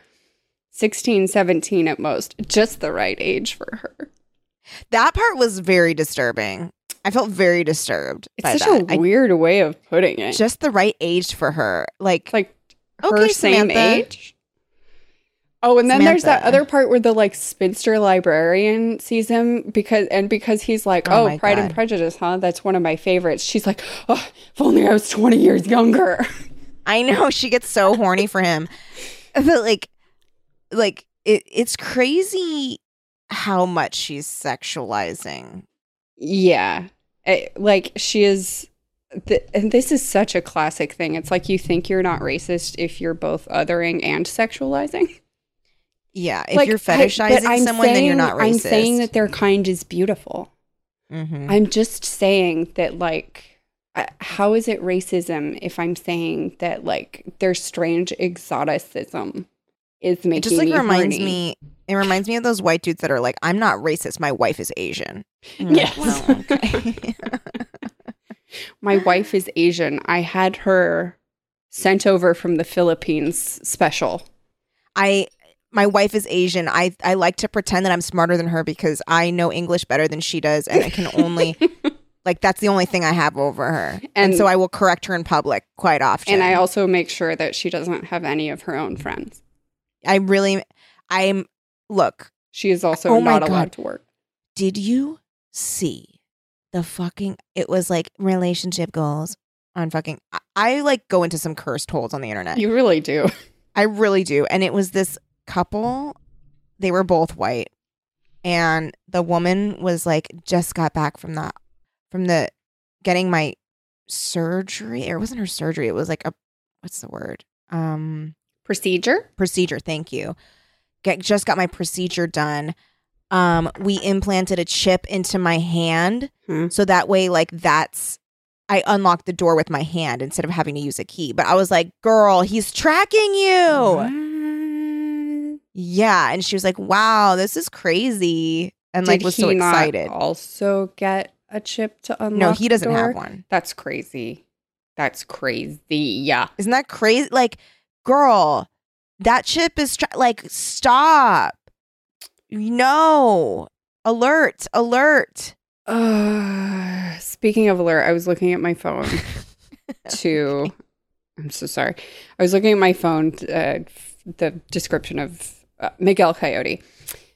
16, 17 at most. Just the right age for her. That part was very disturbing. I felt very disturbed It's such that. a I- weird way of putting it. just the right age for her. Like, like her Okay, same Samantha. age. Oh, and then there's that other part where the like spinster librarian sees him because and because he's like, Oh "Oh, Pride and Prejudice, huh? That's one of my favorites." She's like, "Oh, if only I was 20 years younger." *laughs* I know she gets so horny for him. But like like it, it's crazy how much she's sexualizing. yeah. Eh, like she is th- and this is such a classic thing. It's like you think you're not racist if you're both othering and sexualizing. Yeah, if Like, you're fetishizing I'm someone, then you're not racist. I'm saying that their kind is beautiful. Mhm. I'm just saying that, like, uh, how is it racism if I'm saying that, like, their strange exoticism is making it just like me reminds horny? me. It reminds me of those white dudes that are like, "I'm not racist. My wife is Asian." Yes. well, okay. *laughs* My wife is Asian. I had her sent over from the Philippines special. I my wife is Asian. I I like to pretend that I'm smarter than her because I know English better than she does, and I can only *laughs* like that's the only thing I have over her. And, And- so I will correct her in public quite often. And I also make sure that she doesn't have any of her own friends. I really I'm look. She is also Oh not allowed to work. Did you see the fucking? It was like relationship goals on fucking. I, I like go into some cursed holes on the internet. You really do. *laughs* I really do. And it was this couple. They were both white. And the woman was like just got back from the from the getting my surgery. Or it wasn't her surgery. It was like a what's the word? Um Procedure? procedure. Thank you. Get just got my procedure done. Um we implanted a chip into my hand Hmm. so that way like that's I unlocked the door with my hand instead of having to use a key. But I was like, "Girl, he's tracking you." Yeah, and she was like, "Wow, this is crazy," and like Did was so he not excited. Also, get a chip to unlock. No, he doesn't have door? one. That's crazy. That's crazy. Yeah. Isn't that crazy? Like, girl, that chip is tra- like, stop. No, alert, alert. Uh, *sighs* speaking of alert, I was looking at my phone *laughs* to. I'm so sorry. I was looking at my phone, uh, the description of uh, Miguel Coyote,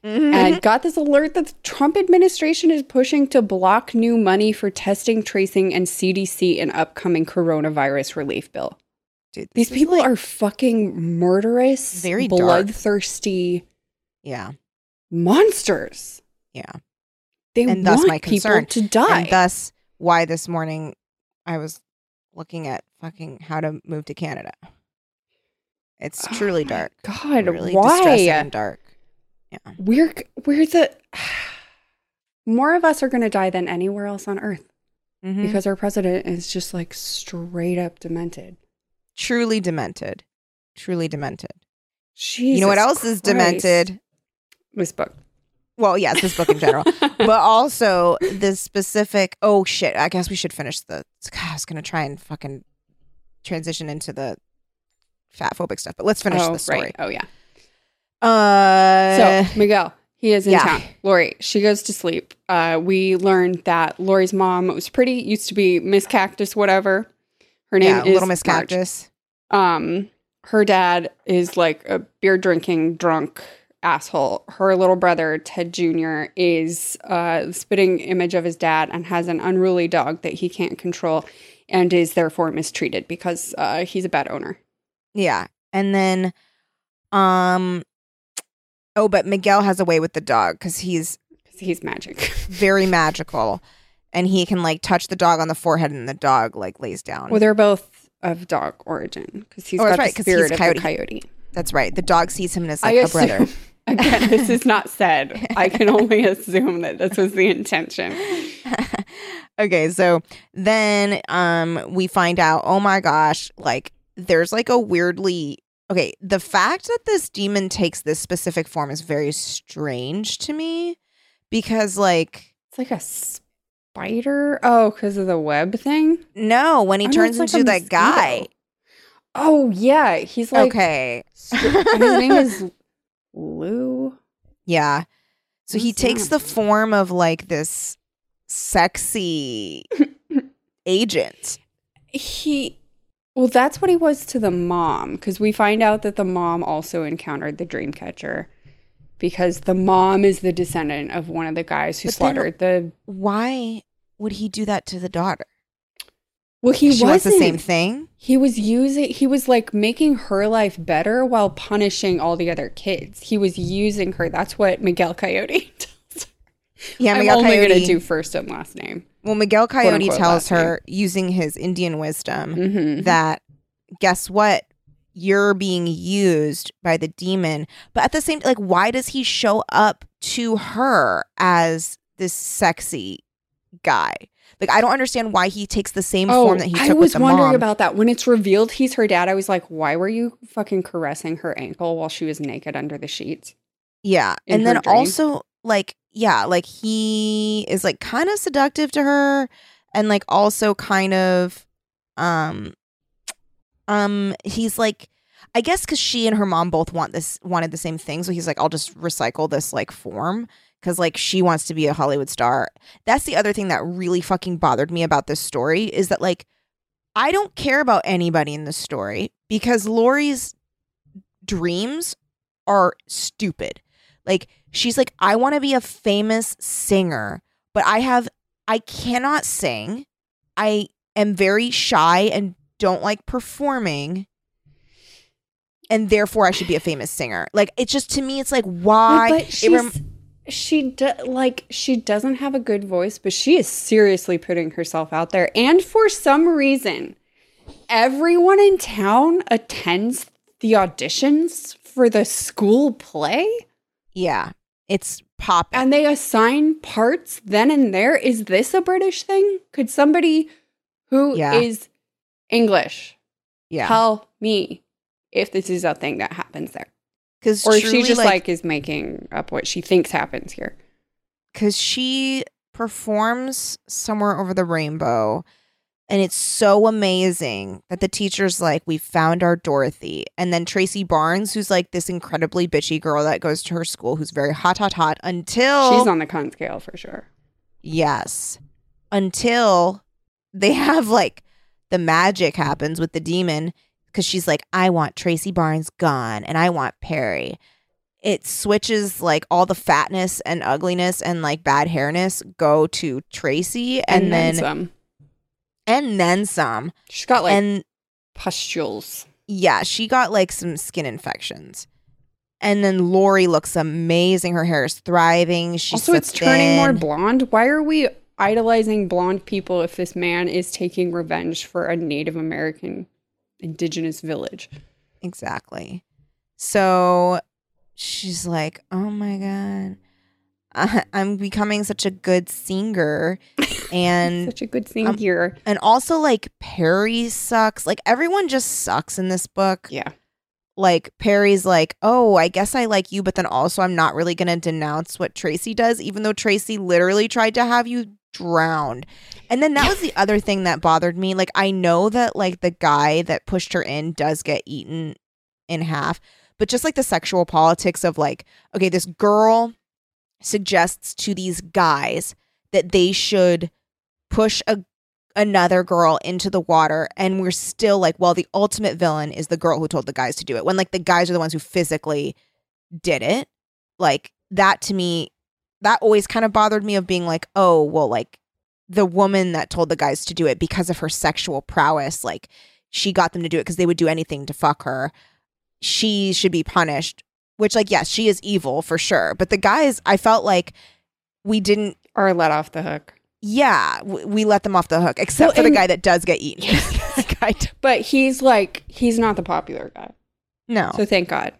and got this alert that the Trump administration is pushing to block new money for testing, tracing, and CDC in upcoming coronavirus relief bill. Dude, These people like- are fucking murderous, Very dark. bloodthirsty yeah, monsters. yeah. They And thus want my people to die. And thus, why this morning I was looking at fucking how to move to Canada. It's Oh truly dark. God, really why? and dark. Yeah. We're we're the *sighs* more of us are going to die than anywhere else on earth Mhm. because our president is just like straight up demented. Truly demented. Truly demented. Jesus you know what else is demented? This book. Well, yes, this book in general, *laughs* but also this specific. Oh shit! I guess we should finish the. God, *sighs* I was gonna try and fucking transition into the fat phobic stuff, but let's finish oh, the story. right. Oh yeah. Uh, So Miguel, he is in yeah. town. Lori, she goes to sleep. Uh, we learned that Lori's mom was pretty, used to be Miss Cactus, whatever. Her name yeah, is Little Miss Marge. Cactus. Um, her dad is like a beer drinking drunk asshole. Her little brother Ted Jr. is a spitting image of his dad and has an unruly dog that he can't control, and is therefore mistreated because uh, he's a bad owner. Yeah. And then um oh, but Miguel has a way with the dog because he's 'Cause he's magic. *laughs* very magical. And he can like touch the dog on the forehead and the dog like lays down. well, they're both of dog origin because he's Oh, got right, the spirit of coyote. coyote. That's right. The dog sees him as like a assume- brother. *laughs* Again, this is not said. I can only assume that this was the intention. *laughs* okay, so then um we find out, oh my gosh, like there's like a weirdly okay, the fact that this demon takes this specific form is very strange to me because like It's like a spider. Oh, because of the web thing. no, when he Oh, no, turns like into a that guy. Oh yeah, he's like. okay. his name is Lou. Yeah. So he takes the form of like this sexy *laughs* agent. He. Well, that's what he was to the mom because we find out that the mom also encountered the dream catcher because the mom is the descendant of one of the guys who But slaughtered the. Why would he do that to the daughter? Well, he wants wasn't the same thing. He was using, he was like making her life better while punishing all the other kids. He was using her. That's what Miguel Coyote *laughs* does. Yeah, I'm Miguel only Coyote. going to do first and last name. well, Miguel Coyote tells last name. her using his Indian wisdom Mm-hmm. that guess what? You're being used by the demon. But at the same like why does he show up to her as this sexy guy? Like I don't understand why he takes the same form that he took Oh, I with was the wondering mom. about that. When it's revealed he's her dad, I was like, why were you fucking caressing her ankle while she was naked under the sheets? Yeah. And then dream. also like yeah, like he is like kind of seductive to her and like also kind of um um he's like I guess cuz she and her mom both want this wanted the same thing so he's like I'll just recycle this like form cuz like she wants to be a Hollywood star. That's the other thing that really fucking bothered me about this story is that like I don't care about anybody in this story because Lori's dreams are stupid. Like she's like I want to be a famous singer, but I have I cannot sing. I am very shy and don't like performing. And therefore I should be a famous singer. Like it's just to me it's like why but she's, rem- she do, like she doesn't have a good voice, but she is seriously putting herself out there. And for some reason, everyone in town attends the auditions for the school play, yeah, it's pop and they assign parts then and there. Is this a British thing? Could somebody who is Yeah. English yeah. tell me if this is a thing that happens there, Cuz or if she just like is making up what she thinks happens here? because she performs somewhere over the rainbow and it's so amazing that the teacher's like we found our dorothy and then tracy barnes who's like this incredibly bitchy girl that goes to her school who's very hot hot hot until She's on the con scale for sure. yes until they have like the magic happens with the demon because she's like i want tracy barnes gone and i want perry it switches like all the fatness and ugliness and like bad hairness go to tracy and, then, some. and then some She's got like and pustules. yeah she got like some skin infections and then lori looks amazing her hair is thriving she's also, so it's turning more blonde. Why are we idolizing blonde people if this man is taking revenge for a Native American indigenous village? Exactly. So she's like, "Oh my god, I, *laughs* I'm becoming such a good singer," *laughs* and Such a good singer. um, and also like Perry sucks. Like everyone just sucks in this book. Yeah. Like Perry's like, "Oh, I guess I like you, but then also I'm not really gonna denounce what Tracy does, even though Tracy literally tried to have you drowned." And then that was the other thing that bothered me. Like I know that like the guy that pushed her in does get eaten in half, but just like the sexual politics of like, okay, this girl suggests to these guys that they should push a another girl into the water and we're still like well the ultimate villain is the girl who told the guys to do it when like the guys are the ones who physically did it like that to me that always kind of bothered me of being like oh well like the woman that told the guys to do it because of her sexual prowess like she got them to do it because they would do anything to fuck her she should be punished which like yes she is evil for sure but the guys i felt like we didn't Or let off the hook. yeah w- we let them off the hook except Well, for the guy that does get eaten *laughs* *laughs* But he's like, he's not the popular guy. no So thank God.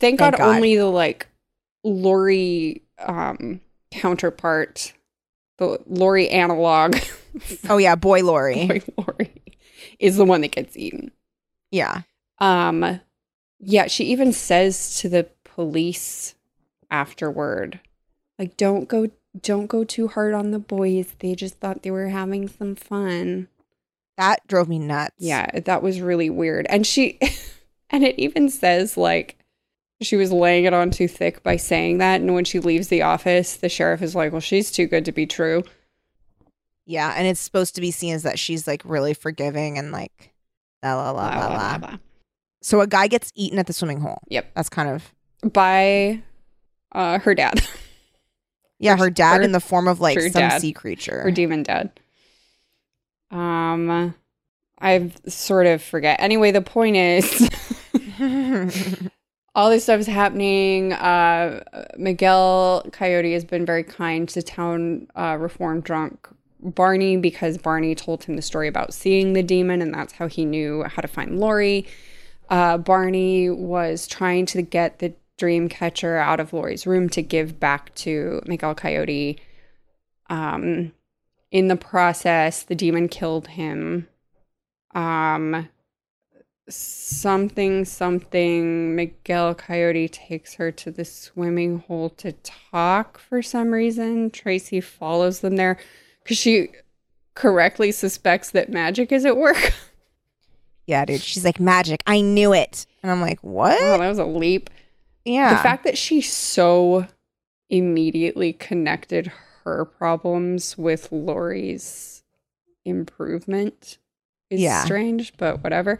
Thank, Thank God, God. only the like Lori um counterpart, the Lori analog, *laughs* oh yeah boy lori *laughs* boy Lori, is the one that gets eaten. yeah Um yeah, she even says to the police afterward, like, don't go don't go too hard on the boys. They just thought they were having some fun. that drove me nuts Yeah, that was really weird. And she, *laughs* and it even says like she was laying it on too thick by saying that. And when she leaves the office, the sheriff is like, well, she's too good to be true. yeah and it's supposed to be seen as that she's like really forgiving and like la la la la la blah. so a guy gets eaten at the swimming hole Yep. that's kind of By uh, her dad, yeah her dad her- in the form of like some dad. sea creature her demon dad. Um, I sort of forget. Anyway, the point is. *laughs* *laughs* all this stuff is happening. Uh, Miguel Coyote has been very kind to town uh, reform drunk Barney because Barney told him the story about seeing the demon, and that's how he knew how to find Lori. Uh, Barney was trying to get the dream catcher out of Lori's room to give back to Miguel Coyote. Um, in the process, the demon killed him. Um, something something Miguel Coyote takes her to the swimming hole to talk for some reason. Tracy follows them there because she correctly suspects that magic is at work. *laughs* yeah dude she's like magic i knew it and i'm like what oh, that was a leap. yeah The fact that she so immediately connected her problems with Lori's improvement is Yeah. strange, but whatever.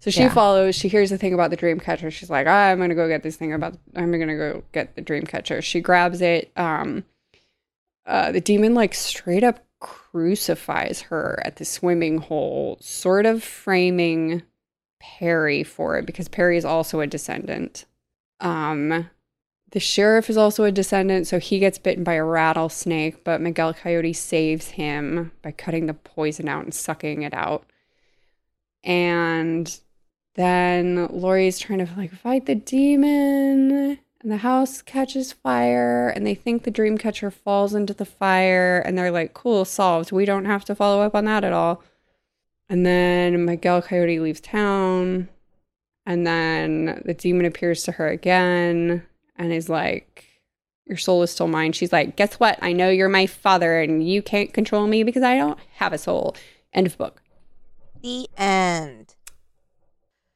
So she Yeah. follows, she hears the thing about the dream catcher. She's like, "Ah, I'm gonna go get this thing about I'm gonna go get the dream catcher. She grabs it. Um uh the demon like straight up crucifies her at the swimming hole, sort of framing Perry for it because Perry is also a descendant. Um, the sheriff is also a descendant, so he gets bitten by a rattlesnake, but Miguel Coyote saves him by cutting the poison out and sucking it out. And then Lori's trying to like fight the demon, and the house catches fire, and they think the dream catcher falls into the fire, and they're like, cool, solved. We don't have to follow up on that at all. And then Miguel Coyote leaves town. And then the demon appears to her again and is like, Your soul is still mine. She's like, Guess what? I know you're my father and you can't control me because I don't have a soul. End of book. The end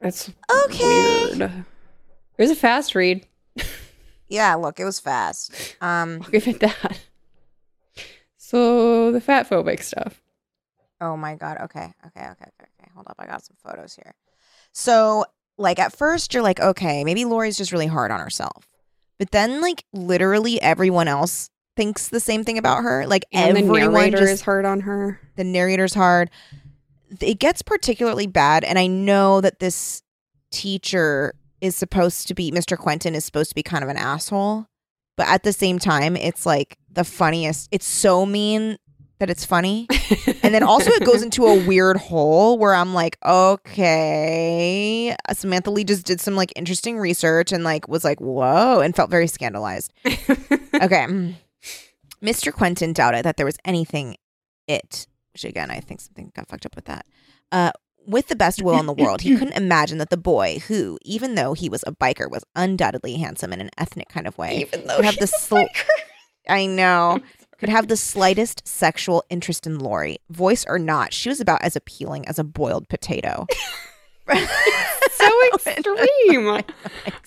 That's Okay. weird. It was a fast read. yeah look it was fast um I'll give it that. So the fat phobic stuff. Oh my god. Okay. Okay. Okay. Okay. Okay. Hold up. I got some photos here. So, like at first you're like, okay, maybe Lori's just really hard on herself. But then like literally everyone else thinks the same thing about her. Like And the everyone narrator just is hard on her. the narrator's hard. It gets particularly bad and I know that this teacher is supposed to be Mr. Quentin is supposed to be kind of an asshole. But at the same time, it's like the funniest. It's so mean that it's funny. *laughs* And then also it goes into a weird hole where I'm like, okay. Samantha Lee just did some like interesting research and like was like, whoa, and felt very scandalized. *laughs* okay. mm. Mr. Quentin doubted that there was anything it, which again, I think something got fucked up with that. Uh, with the best will in the world, he *clears throat* couldn't imagine that the boy, who, even though he was a biker, was undoubtedly handsome in an ethnic kind of way, Even though have the sl- *laughs* I know. Could have the slightest sexual interest in Lori. Voice or not, she was about as appealing as a boiled potato. *laughs* *laughs* so extreme. Why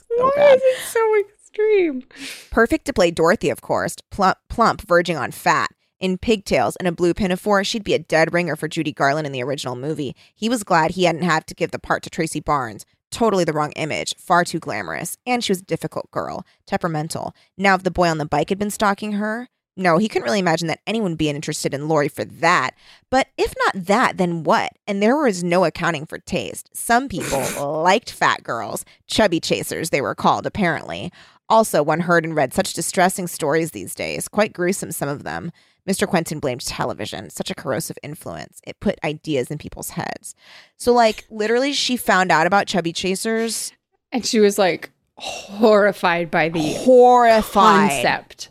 so is it so extreme? Perfect to play Dorothy, of course. Plump, plump, verging on fat. In pigtails and a blue pinafore, she'd be a dead ringer for Judy Garland in the original movie. He was glad he hadn't had to give the part to Tracy Barnes. Totally the wrong image, far too glamorous. And she was a difficult girl, temperamental. Now, if the boy on the bike had been stalking her, no, he couldn't really imagine that anyone being interested in Lori for that. But if not that, then what? And there was no accounting for taste. Some people *laughs* liked fat girls, chubby chasers, they were called, apparently. Also, one heard and read such distressing stories these days, quite gruesome, some of them. Mr. Quentin blamed television, such a corrosive influence. It put ideas in people's heads. So, like, literally, she found out about chubby chasers, And she was like horrified by the horrified. concept.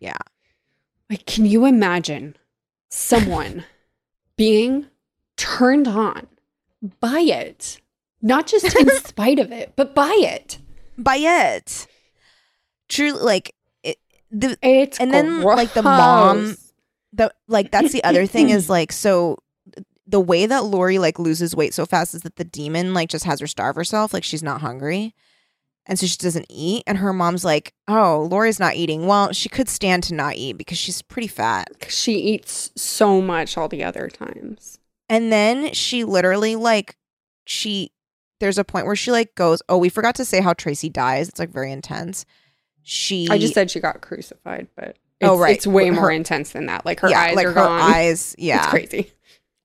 Yeah. Like, can you imagine someone being turned on by it? Not just in *laughs* spite of it, but by it. By it. Truly, like, the, It's And then, like, the mom- the like that's the other thing is *laughs* like so the way that Lori like loses weight so fast is that the demon like just has her starve herself like she's not hungry. And so she doesn't eat and her mom's like oh Lori's not eating. Well she could stand to not eat because she's pretty fat. She eats so much all the other times. and then she literally like she there's a point where she like goes oh we forgot to say how Tracy dies. It's like very intense she I just said she got crucified, but it's, Oh, right. it's way Her- more intense than that. Like her yeah, eyes like are her gone. eyes *laughs* yeah It's crazy.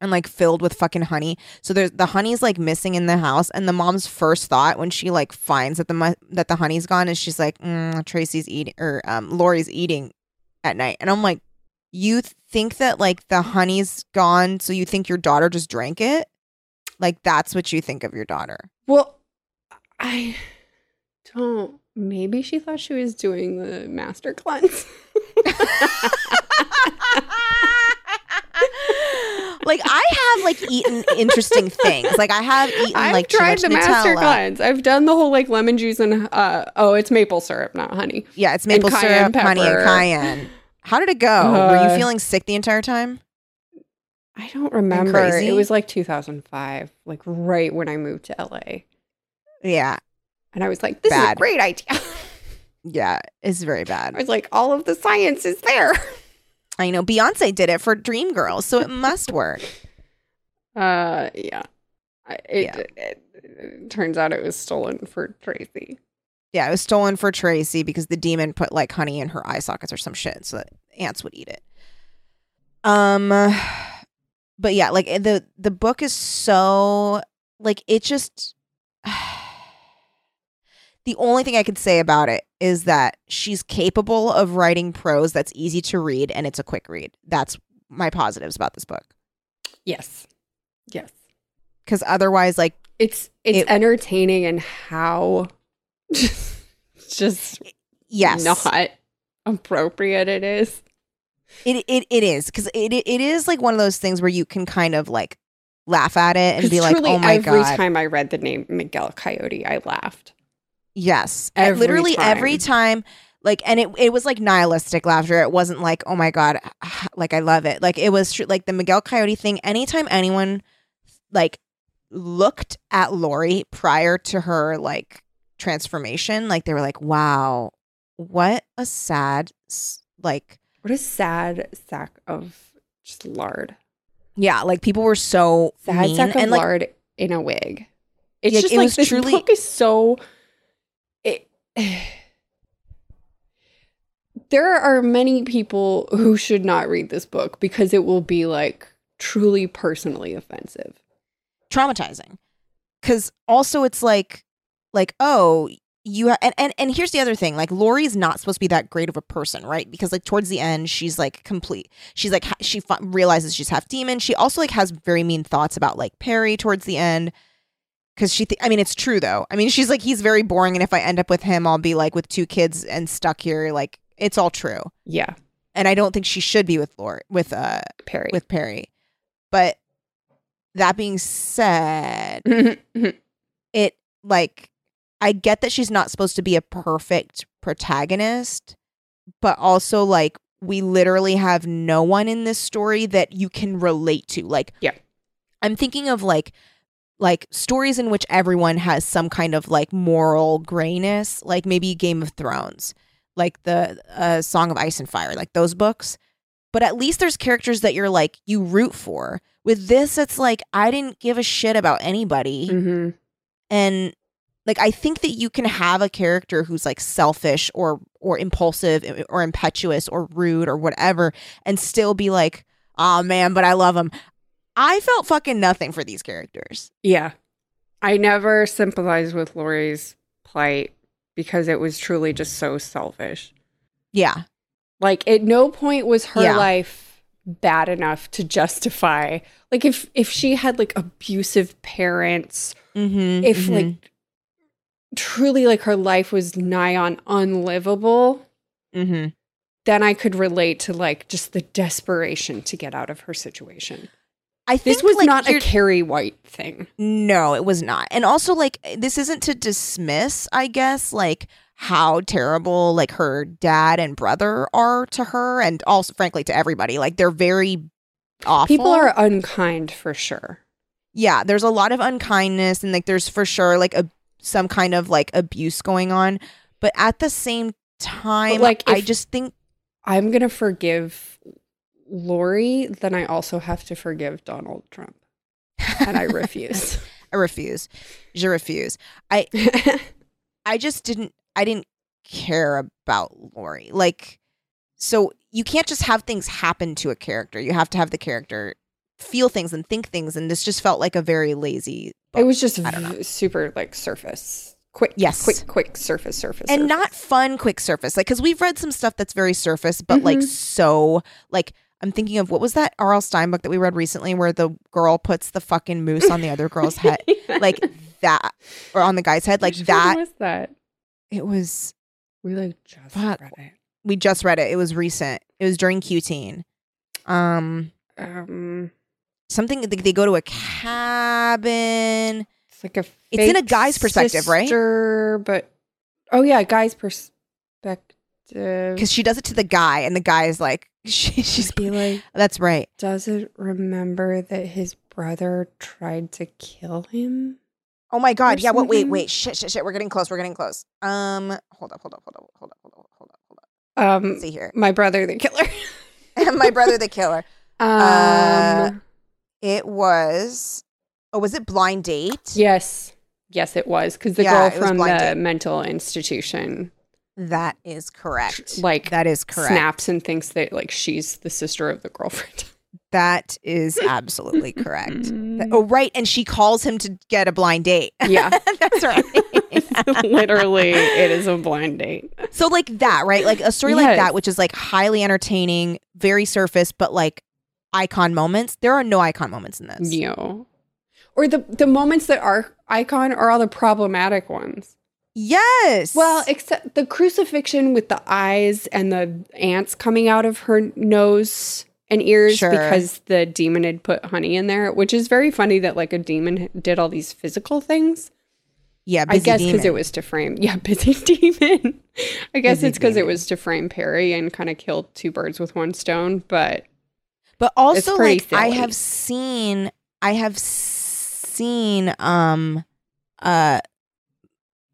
and like filled with fucking honey. So there's the honey's like missing in the house, and the mom's first thought when she like finds that the that the honey's gone is she's like, mm, Tracy's eating or um Lori's eating at night, and I'm like, you think that like the honey's gone, so you think your daughter just drank it? Like that's what you think of your daughter? Well, I don't. Maybe she thought she was doing the master cleanse. *laughs* like I have like eaten interesting things. Like I have eaten I've like tried the master cleanse. I've done the whole like lemon juice and uh oh, it's maple syrup, not honey. Yeah, it's maple syrup, honey, and cayenne. How did it go? Were you Uh, feeling sick the entire time? I don't remember. It was like 2005, like right when I moved to LA, Yeah, and I was like, "This is a great idea." *laughs* yeah, it's very bad. I was like, "All of the science is there." *laughs* I know Beyonce did it for Dreamgirls, so it *laughs* must work. Uh, yeah. It, Yeah. it, it turns out it was stolen for Tracy. Yeah, it was stolen for Tracy because the demon put like honey in her eye sockets or some shit so that ants would eat it. Um, *sighs* but yeah, like the the book is so like it just. *sighs* The only thing I could say about it is that she's capable of writing prose that's easy to read and it's a quick read. That's my positives about this book. Yes. Yes. Because otherwise, like, It's it's It- entertaining and how *laughs* just yes, not appropriate it is. It it it is because it it it is like one of those things where you can kind of like laugh at it and be like, oh my god. every time I read the name Miguel Coyote, I laughed. Yes, Every literally every time. time. Like and it it was like nihilistic laughter. It wasn't like oh my god, ah, *sighs* like I love it. Like it was tr- like the Miguel Coyote thing. Anytime anyone like looked at Lori prior to her like transformation, like they were like, wow, what a sad like What a sad sack of just lard. yeah, like people were so Sad mean sack of and like lard in a wig. It's Yeah, just it like was this truly- book is so. It, *sighs* there are many people who should not read this book because it will be like truly personally offensive. traumatizing. Because also it's like like oh you ha- and, and and here's the other thing like lori's not supposed to be that great of a person right? Because like towards the end she's like complete she's like ha- she realizes she's half demon. She also like has very mean thoughts about like perry towards the end because she th- i mean it's true though i mean she's like he's very boring and if i end up with him i'll be like with two kids and stuck here like it's all true Yeah, and i don't think she should be with lori with uh Perry. with perry but that being said *laughs* it like I get that she's not supposed to be a perfect protagonist, but also like we literally have no one in this story that you can relate to. Like Yeah. I'm thinking of like like stories in which everyone has some kind of like moral grayness, like maybe Game of Thrones, like the uh, Song of Ice and Fire, like those books. but at least there's characters that you're like you root for. With this, it's like I didn't give a shit about anybody, hmm and like I think that you can have a character who's like selfish or or impulsive or impetuous or rude or whatever, and still be like, oh man, but I love him. I felt fucking nothing for these characters. Yeah. I never sympathized with Lori's plight because it was truly just so selfish. Yeah, Like at no point was her Yeah. life bad enough to justify like if if she had like abusive parents, mm-hmm, if like truly like her life was nigh on unlivable, mm-hmm. then I could relate to like just the desperation to get out of her situation. I think This was like, not a Carrie White thing. No, it was not. And also like this isn't to dismiss, I guess, like how terrible like her dad and brother are to her and also frankly to everybody. Like they're very awful. People are unkind for sure. Yeah, there's a lot of unkindness and like there's for sure like a some kind of like abuse going on, but at the same time like, I just think I'm gonna forgive Lori, then I also have to forgive Donald Trump. And I refuse. *laughs* I refuse. Je refuse. I *laughs* I just didn't I didn't care about Lori. Like so you can't just have things happen to a character. You have to have the character feel things and think things and this just felt like a very lazy it was just I don't know. v- super like surface. Quick, Yes. quick, quick surface, surface. and surface. not fun quick surface. Like cuz we've read some stuff that's very surface but like Mhm. so like I'm thinking of what was that R.L. Stine book that we read recently where the girl puts the fucking moose on the other girl's head *laughs* like that or on the guy's head like Which that was that? it was We like just Fuck. read it. we just read it. It was recent. It was during Q teen. Um, Um, something they, they go to a cabin. it's like a. It's in a guy's perspective, right? sister, But oh yeah, guy's perspective. Because she does it to the guy, and the guy is like, *laughs* she, she's he like that's right. doesn't remember that his brother tried to kill him. Oh my god, yeah. What? Wait, wait, shit, shit, shit. We're getting close. We're getting close. Um, hold up, hold up, hold up, hold up, hold up, hold up, hold up. Um, Let's see here. my brother, the killer. *laughs* my brother, the killer. *laughs* um, Uh, It was. Oh, was it blind date? yes, yes, it was because the Yeah, girl from the date. mental institution That is correct. like that is correct. snaps and thinks that like she's the sister of the girlfriend. *laughs* That is absolutely correct. Th- *laughs* Oh, right. And she calls him to get a blind date. *laughs* Yeah. That's right. Literally, it is a blind date. so, like that, right? Like a story like that, which is like highly entertaining, very surface, but like icon moments. There are no icon moments in this. Yo. Or the the moments that are icon are all the problematic ones. Yes. Well, except the crucifixion with the eyes and the ants coming out of her nose and ears Sure. because the demon had put honey in there, which is very funny that like a demon did all these physical things. yeah, I guess because it was to frame, yeah, *laughs* busy demon. I guess Busy it's because it was to frame Perry and kind of kill two birds with one stone. But But also, like I have seen, I have seen, um, uh,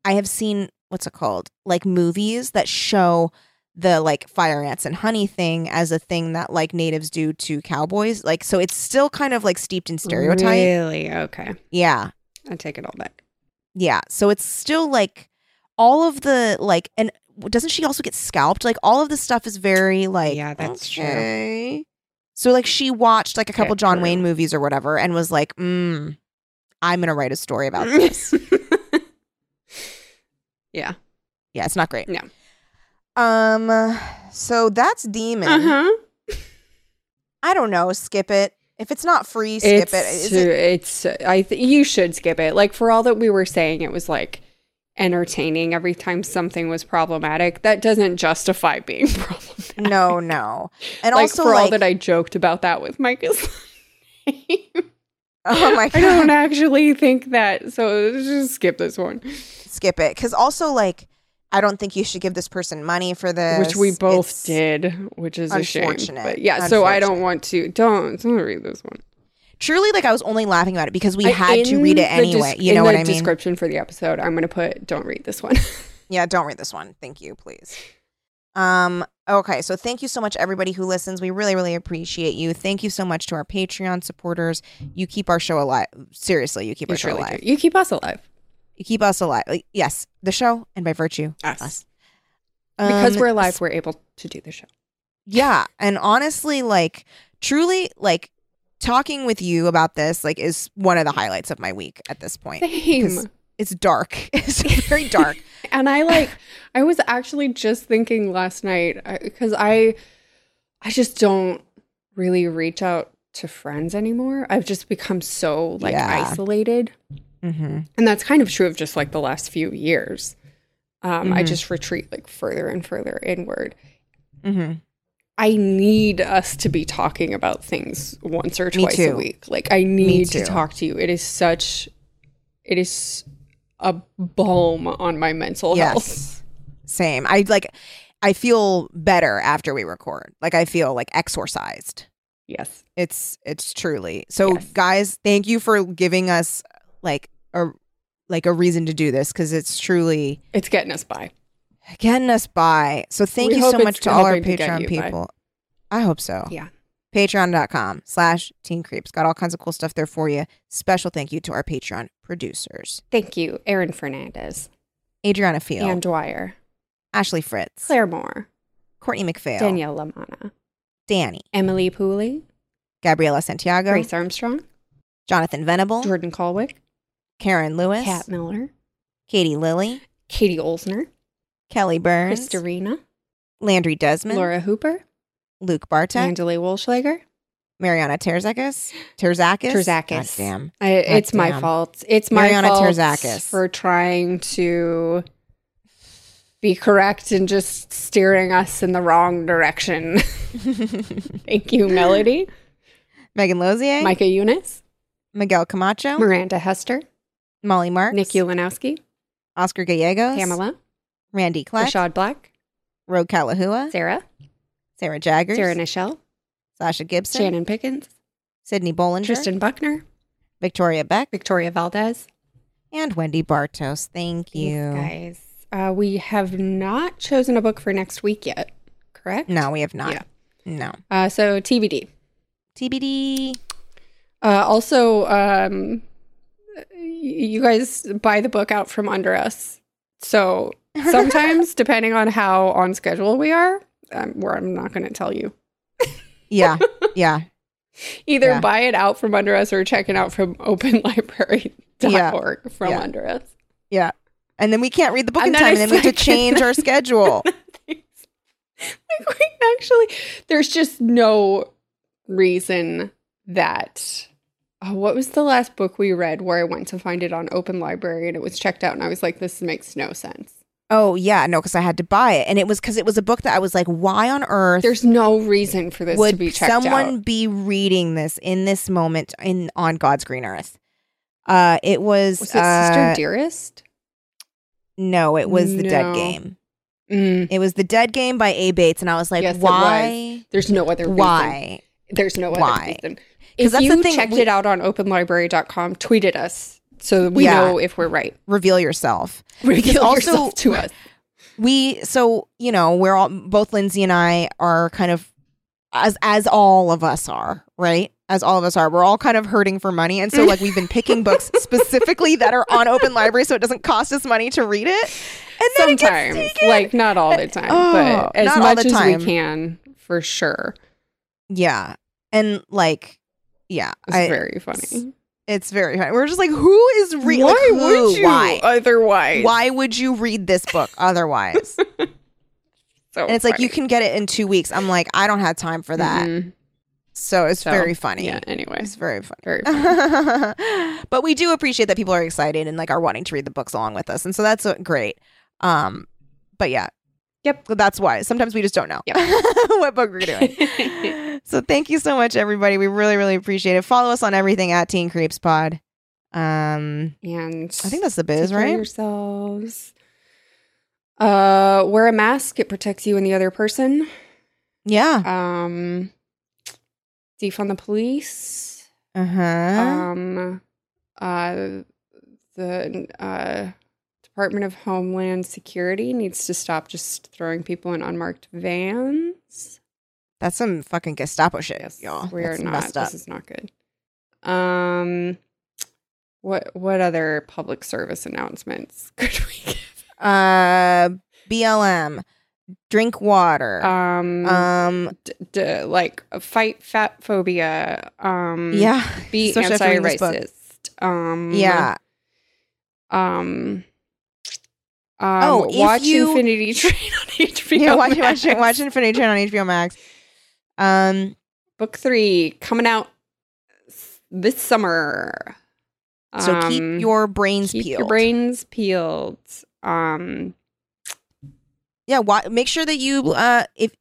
I have seen what's it called? Like movies that show the like fire ants and honey thing as a thing that like natives do to cowboys. Like, so it's still kind of like steeped in stereotype. Really? Okay. Yeah, I take it all back. yeah. So it's still like all of the like, and doesn't she also get scalped? Like all of the stuff is very like, Yeah, that's true. So like she watched like a couple Okay, John true. Wayne movies or whatever and was like, mm, I'm gonna write a story about *laughs* this. Yeah. yeah, it's not great. No. Um, so that's Demon. Uh huh. I don't know. Skip it. If it's not free, skip It's it. Is too- it? it's I th- you should skip it. Like for all that we were saying, it was like entertaining every time something was problematic. That doesn't justify being *laughs* problematic. No, no. And like also, for all that I joked about that with Micah's *laughs* name. oh my god, I don't actually think that. So just skip this one, skip it. Because also, like, I don't think you should give this person money for this, which we both It's- did, which is a shame. unfortunate. But yeah, so I don't want to. Don't don't read this one. Truly, like, I was only laughing about it because we I- had to read it anyway. des- you know what I mean? Description for the episode. I'm gonna put. Don't read this one. *laughs* Yeah, don't read this one. Thank you, please. Um, okay, so thank you so much, everybody who listens. We really, really appreciate you. Thank you so much to our Patreon supporters. You keep our show alive. Seriously, you keep You our show alive. do. You keep us alive You keep us alive. Like, yes, the show, and by virtue, Us. us. because Um, we're alive. We're able to do the show. Yeah, and honestly, like, truly, like, talking with you about this, like, is one of the highlights of my week at this point. Same. It's dark. *laughs* It's very *laughs* dark. And I like, I was actually just thinking last night because I, I just don't really reach out to friends anymore. I've just become so like Yeah. isolated, mm-hmm. and that's kind of true of just like the last few years. Um, I Mhm. just retreat like further and further inward. Mm-hmm. I need us to be talking about things once or twice a week. Like I need to talk to you. It is such, it is a balm on my mental health. Same. I like I feel better after we record. Like I feel like exorcised. Yes. It's it's truly. So Yes. guys, thank you for giving us like a like a reason to do this cuz it's truly It's getting us by. getting us by. So thank We you so much to all our helping to get Patreon you by. people. I hope so. Yeah. Patreon.com slash teen creeps. Got all kinds of cool stuff there for you. Special thank you to our Patreon producers. Thank you, Aaron Fernandez, Adriana Field, Ann Dwyer, Ashley Fritz, Claire Moore, Courtney McPhail, Danielle Lamana, Danny, Emily Pooley, Gabriela Santiago, Grace Armstrong, Jonathan Venable, Jordan Colwick, Karen Lewis, Kat Miller, Katie Lilly, Katie Olsner, Kelly Burns, Christarina, Landry Desmond, Laura Hooper, Luke Bartek, Angela Wolschlager. Mariana Terzakis, Terzakis, Terzakis. damn, I, it's my damn. fault. It's my Mariana fault Terzakis. for trying to be correct and just steering us in the wrong direction. *laughs* Thank you, Melody, Megan Lozier, Micah Eunice, Miguel Camacho, Miranda Hester, Molly Marks, Nick Ulanowski, Oscar Gallegos, Pamela, Randy Kleck, Rashad Black, Rogue Kalahua, Sarah, Sarah Jaggers, Sarah Nichelle, Sasha Gibson, Shannon Pickens, Sydney Bollinger, Tristan Buckner, Victoria Beck, Victoria Valdez. and Wendy Bartos. Thank you. Thanks, guys. Uh, we have not chosen a book for next week yet, correct? No, we have not. Yeah. No. Uh, so TBD. TBD. Uh, also, um, you guys buy the book out from under us. So *laughs* sometimes, depending on how on schedule we are, um, where I'm not going to tell you, Yeah. *laughs* Yeah. either Yeah. buy it out from under us or check it out from *laughs* openlibrary.org from Yeah. under us. Yeah. And then we can't read the book And in time, and then we have to change our schedule. like, we actually, there's just no reason that. Oh, what was the last book we read where I went to find it on Open Library and it was checked out and I was like, this makes no sense. Oh yeah, no, because I had to buy it, and it was because it was a book that I was like, why on earth There's no reason for this to would be checked someone out. be reading this in this moment in on God's green earth? Uh, it was, Was it uh, Sister Dearest? No, it was the Dead Game. Mm, It was the Dead Game by A. Bates, and I was like, Yes, why? there's no other reason. Why? There's no other Why? reason. If that's the you thing, checked we- it out on openlibrary.com, tweet at us so we Yeah. know if we're right. Reveal yourself. Reveal also- yourself *laughs* to us. we so you know we're all both lindsay and i are kind of as as all of us are right as all of us are we're all kind of hurting for money and so like we've been picking books *laughs* specifically that are on open library so it doesn't cost us money to read it and it Sometimes, taken. like not all the eh, time, Oh, but as much the as we can, for sure. yeah and like yeah It's I, very funny. it's very funny we're just like who is reading Why would you? why Otherwise, why would you read this book *laughs* otherwise So and it's like you can get it in two weeks i'm like i don't have time for that Mhm. so it's So, very funny Yeah. Anyway, it's very funny very funny. *laughs* but we do appreciate that people are excited and like are wanting to read the books along with us and so that's uh, great um but yeah Yep. that's why sometimes we just don't know Yep. *laughs* what book we're doing *laughs* so thank you so much everybody we really really appreciate it follow us on everything at teen creeps pod um and i think that's the biz Take care of right yourselves. Uh, wear a mask. It protects you and the other person. yeah Um, defund the police. uh-huh Um, uh, the uh, Department of Homeland Security needs to stop just throwing people in unmarked vans. That's some fucking Gestapo shit, Yes, y'all. we That's are not. This is not good. Um, what what other public service announcements *laughs* could we give? Uh, BLM, drink water. Um, um, d- d- like fight fat phobia. Um, yeah, be Especially after reading this book. anti-racist. Um, yeah. Um. Um, Oh, watch you- Infinity *laughs* Train on HBO. yeah, watch, Max. watch, watch Infinity Train on HBO Max. Um, Book three coming out this summer. so keep Um, your brains keep peeled. your brains peeled. Um, Yeah, wa- make sure that you uh if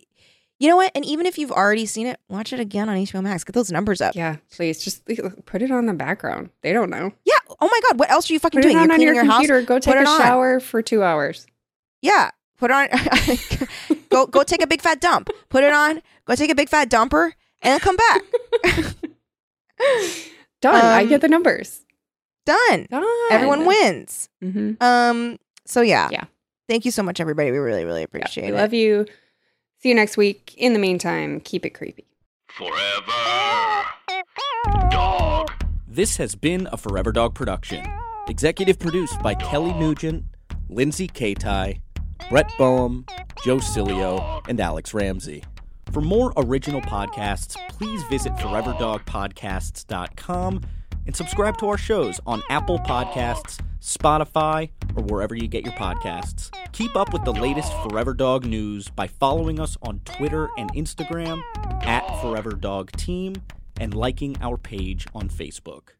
you know what, and even if you've already seen it, watch it again on HBO Max. Get those numbers up. yeah, please just put it on the background. They don't know. Yeah. Oh my god, what else are you fucking Put it doing? on You're on your your, house. computer. Go take Put a it on. shower for two hours. Yeah. Put on *laughs* go go take a big fat dump. Put it on. Go take a big fat dumper and come back. *laughs* Done. I Um, get the numbers. Done. Done. Everyone wins. Mm-hmm. Um so yeah. Yeah. Thank you so much everybody. We really really appreciate we it. love you. See you next week. In the meantime, keep it creepy. Forever. Dog. This has been a Forever Dog production. Executive produced by Kelly Nugent, Lindsay Katai, Brett Boehm, Joe Cilio, and Alex Ramsey. For more original podcasts, please visit foreverdogpodcasts.com and subscribe to our shows on Apple Podcasts, Spotify, or wherever you get your podcasts. Keep up with the latest Forever Dog news by following us on Twitter and Instagram at Forever Dog Team and liking our page on Facebook.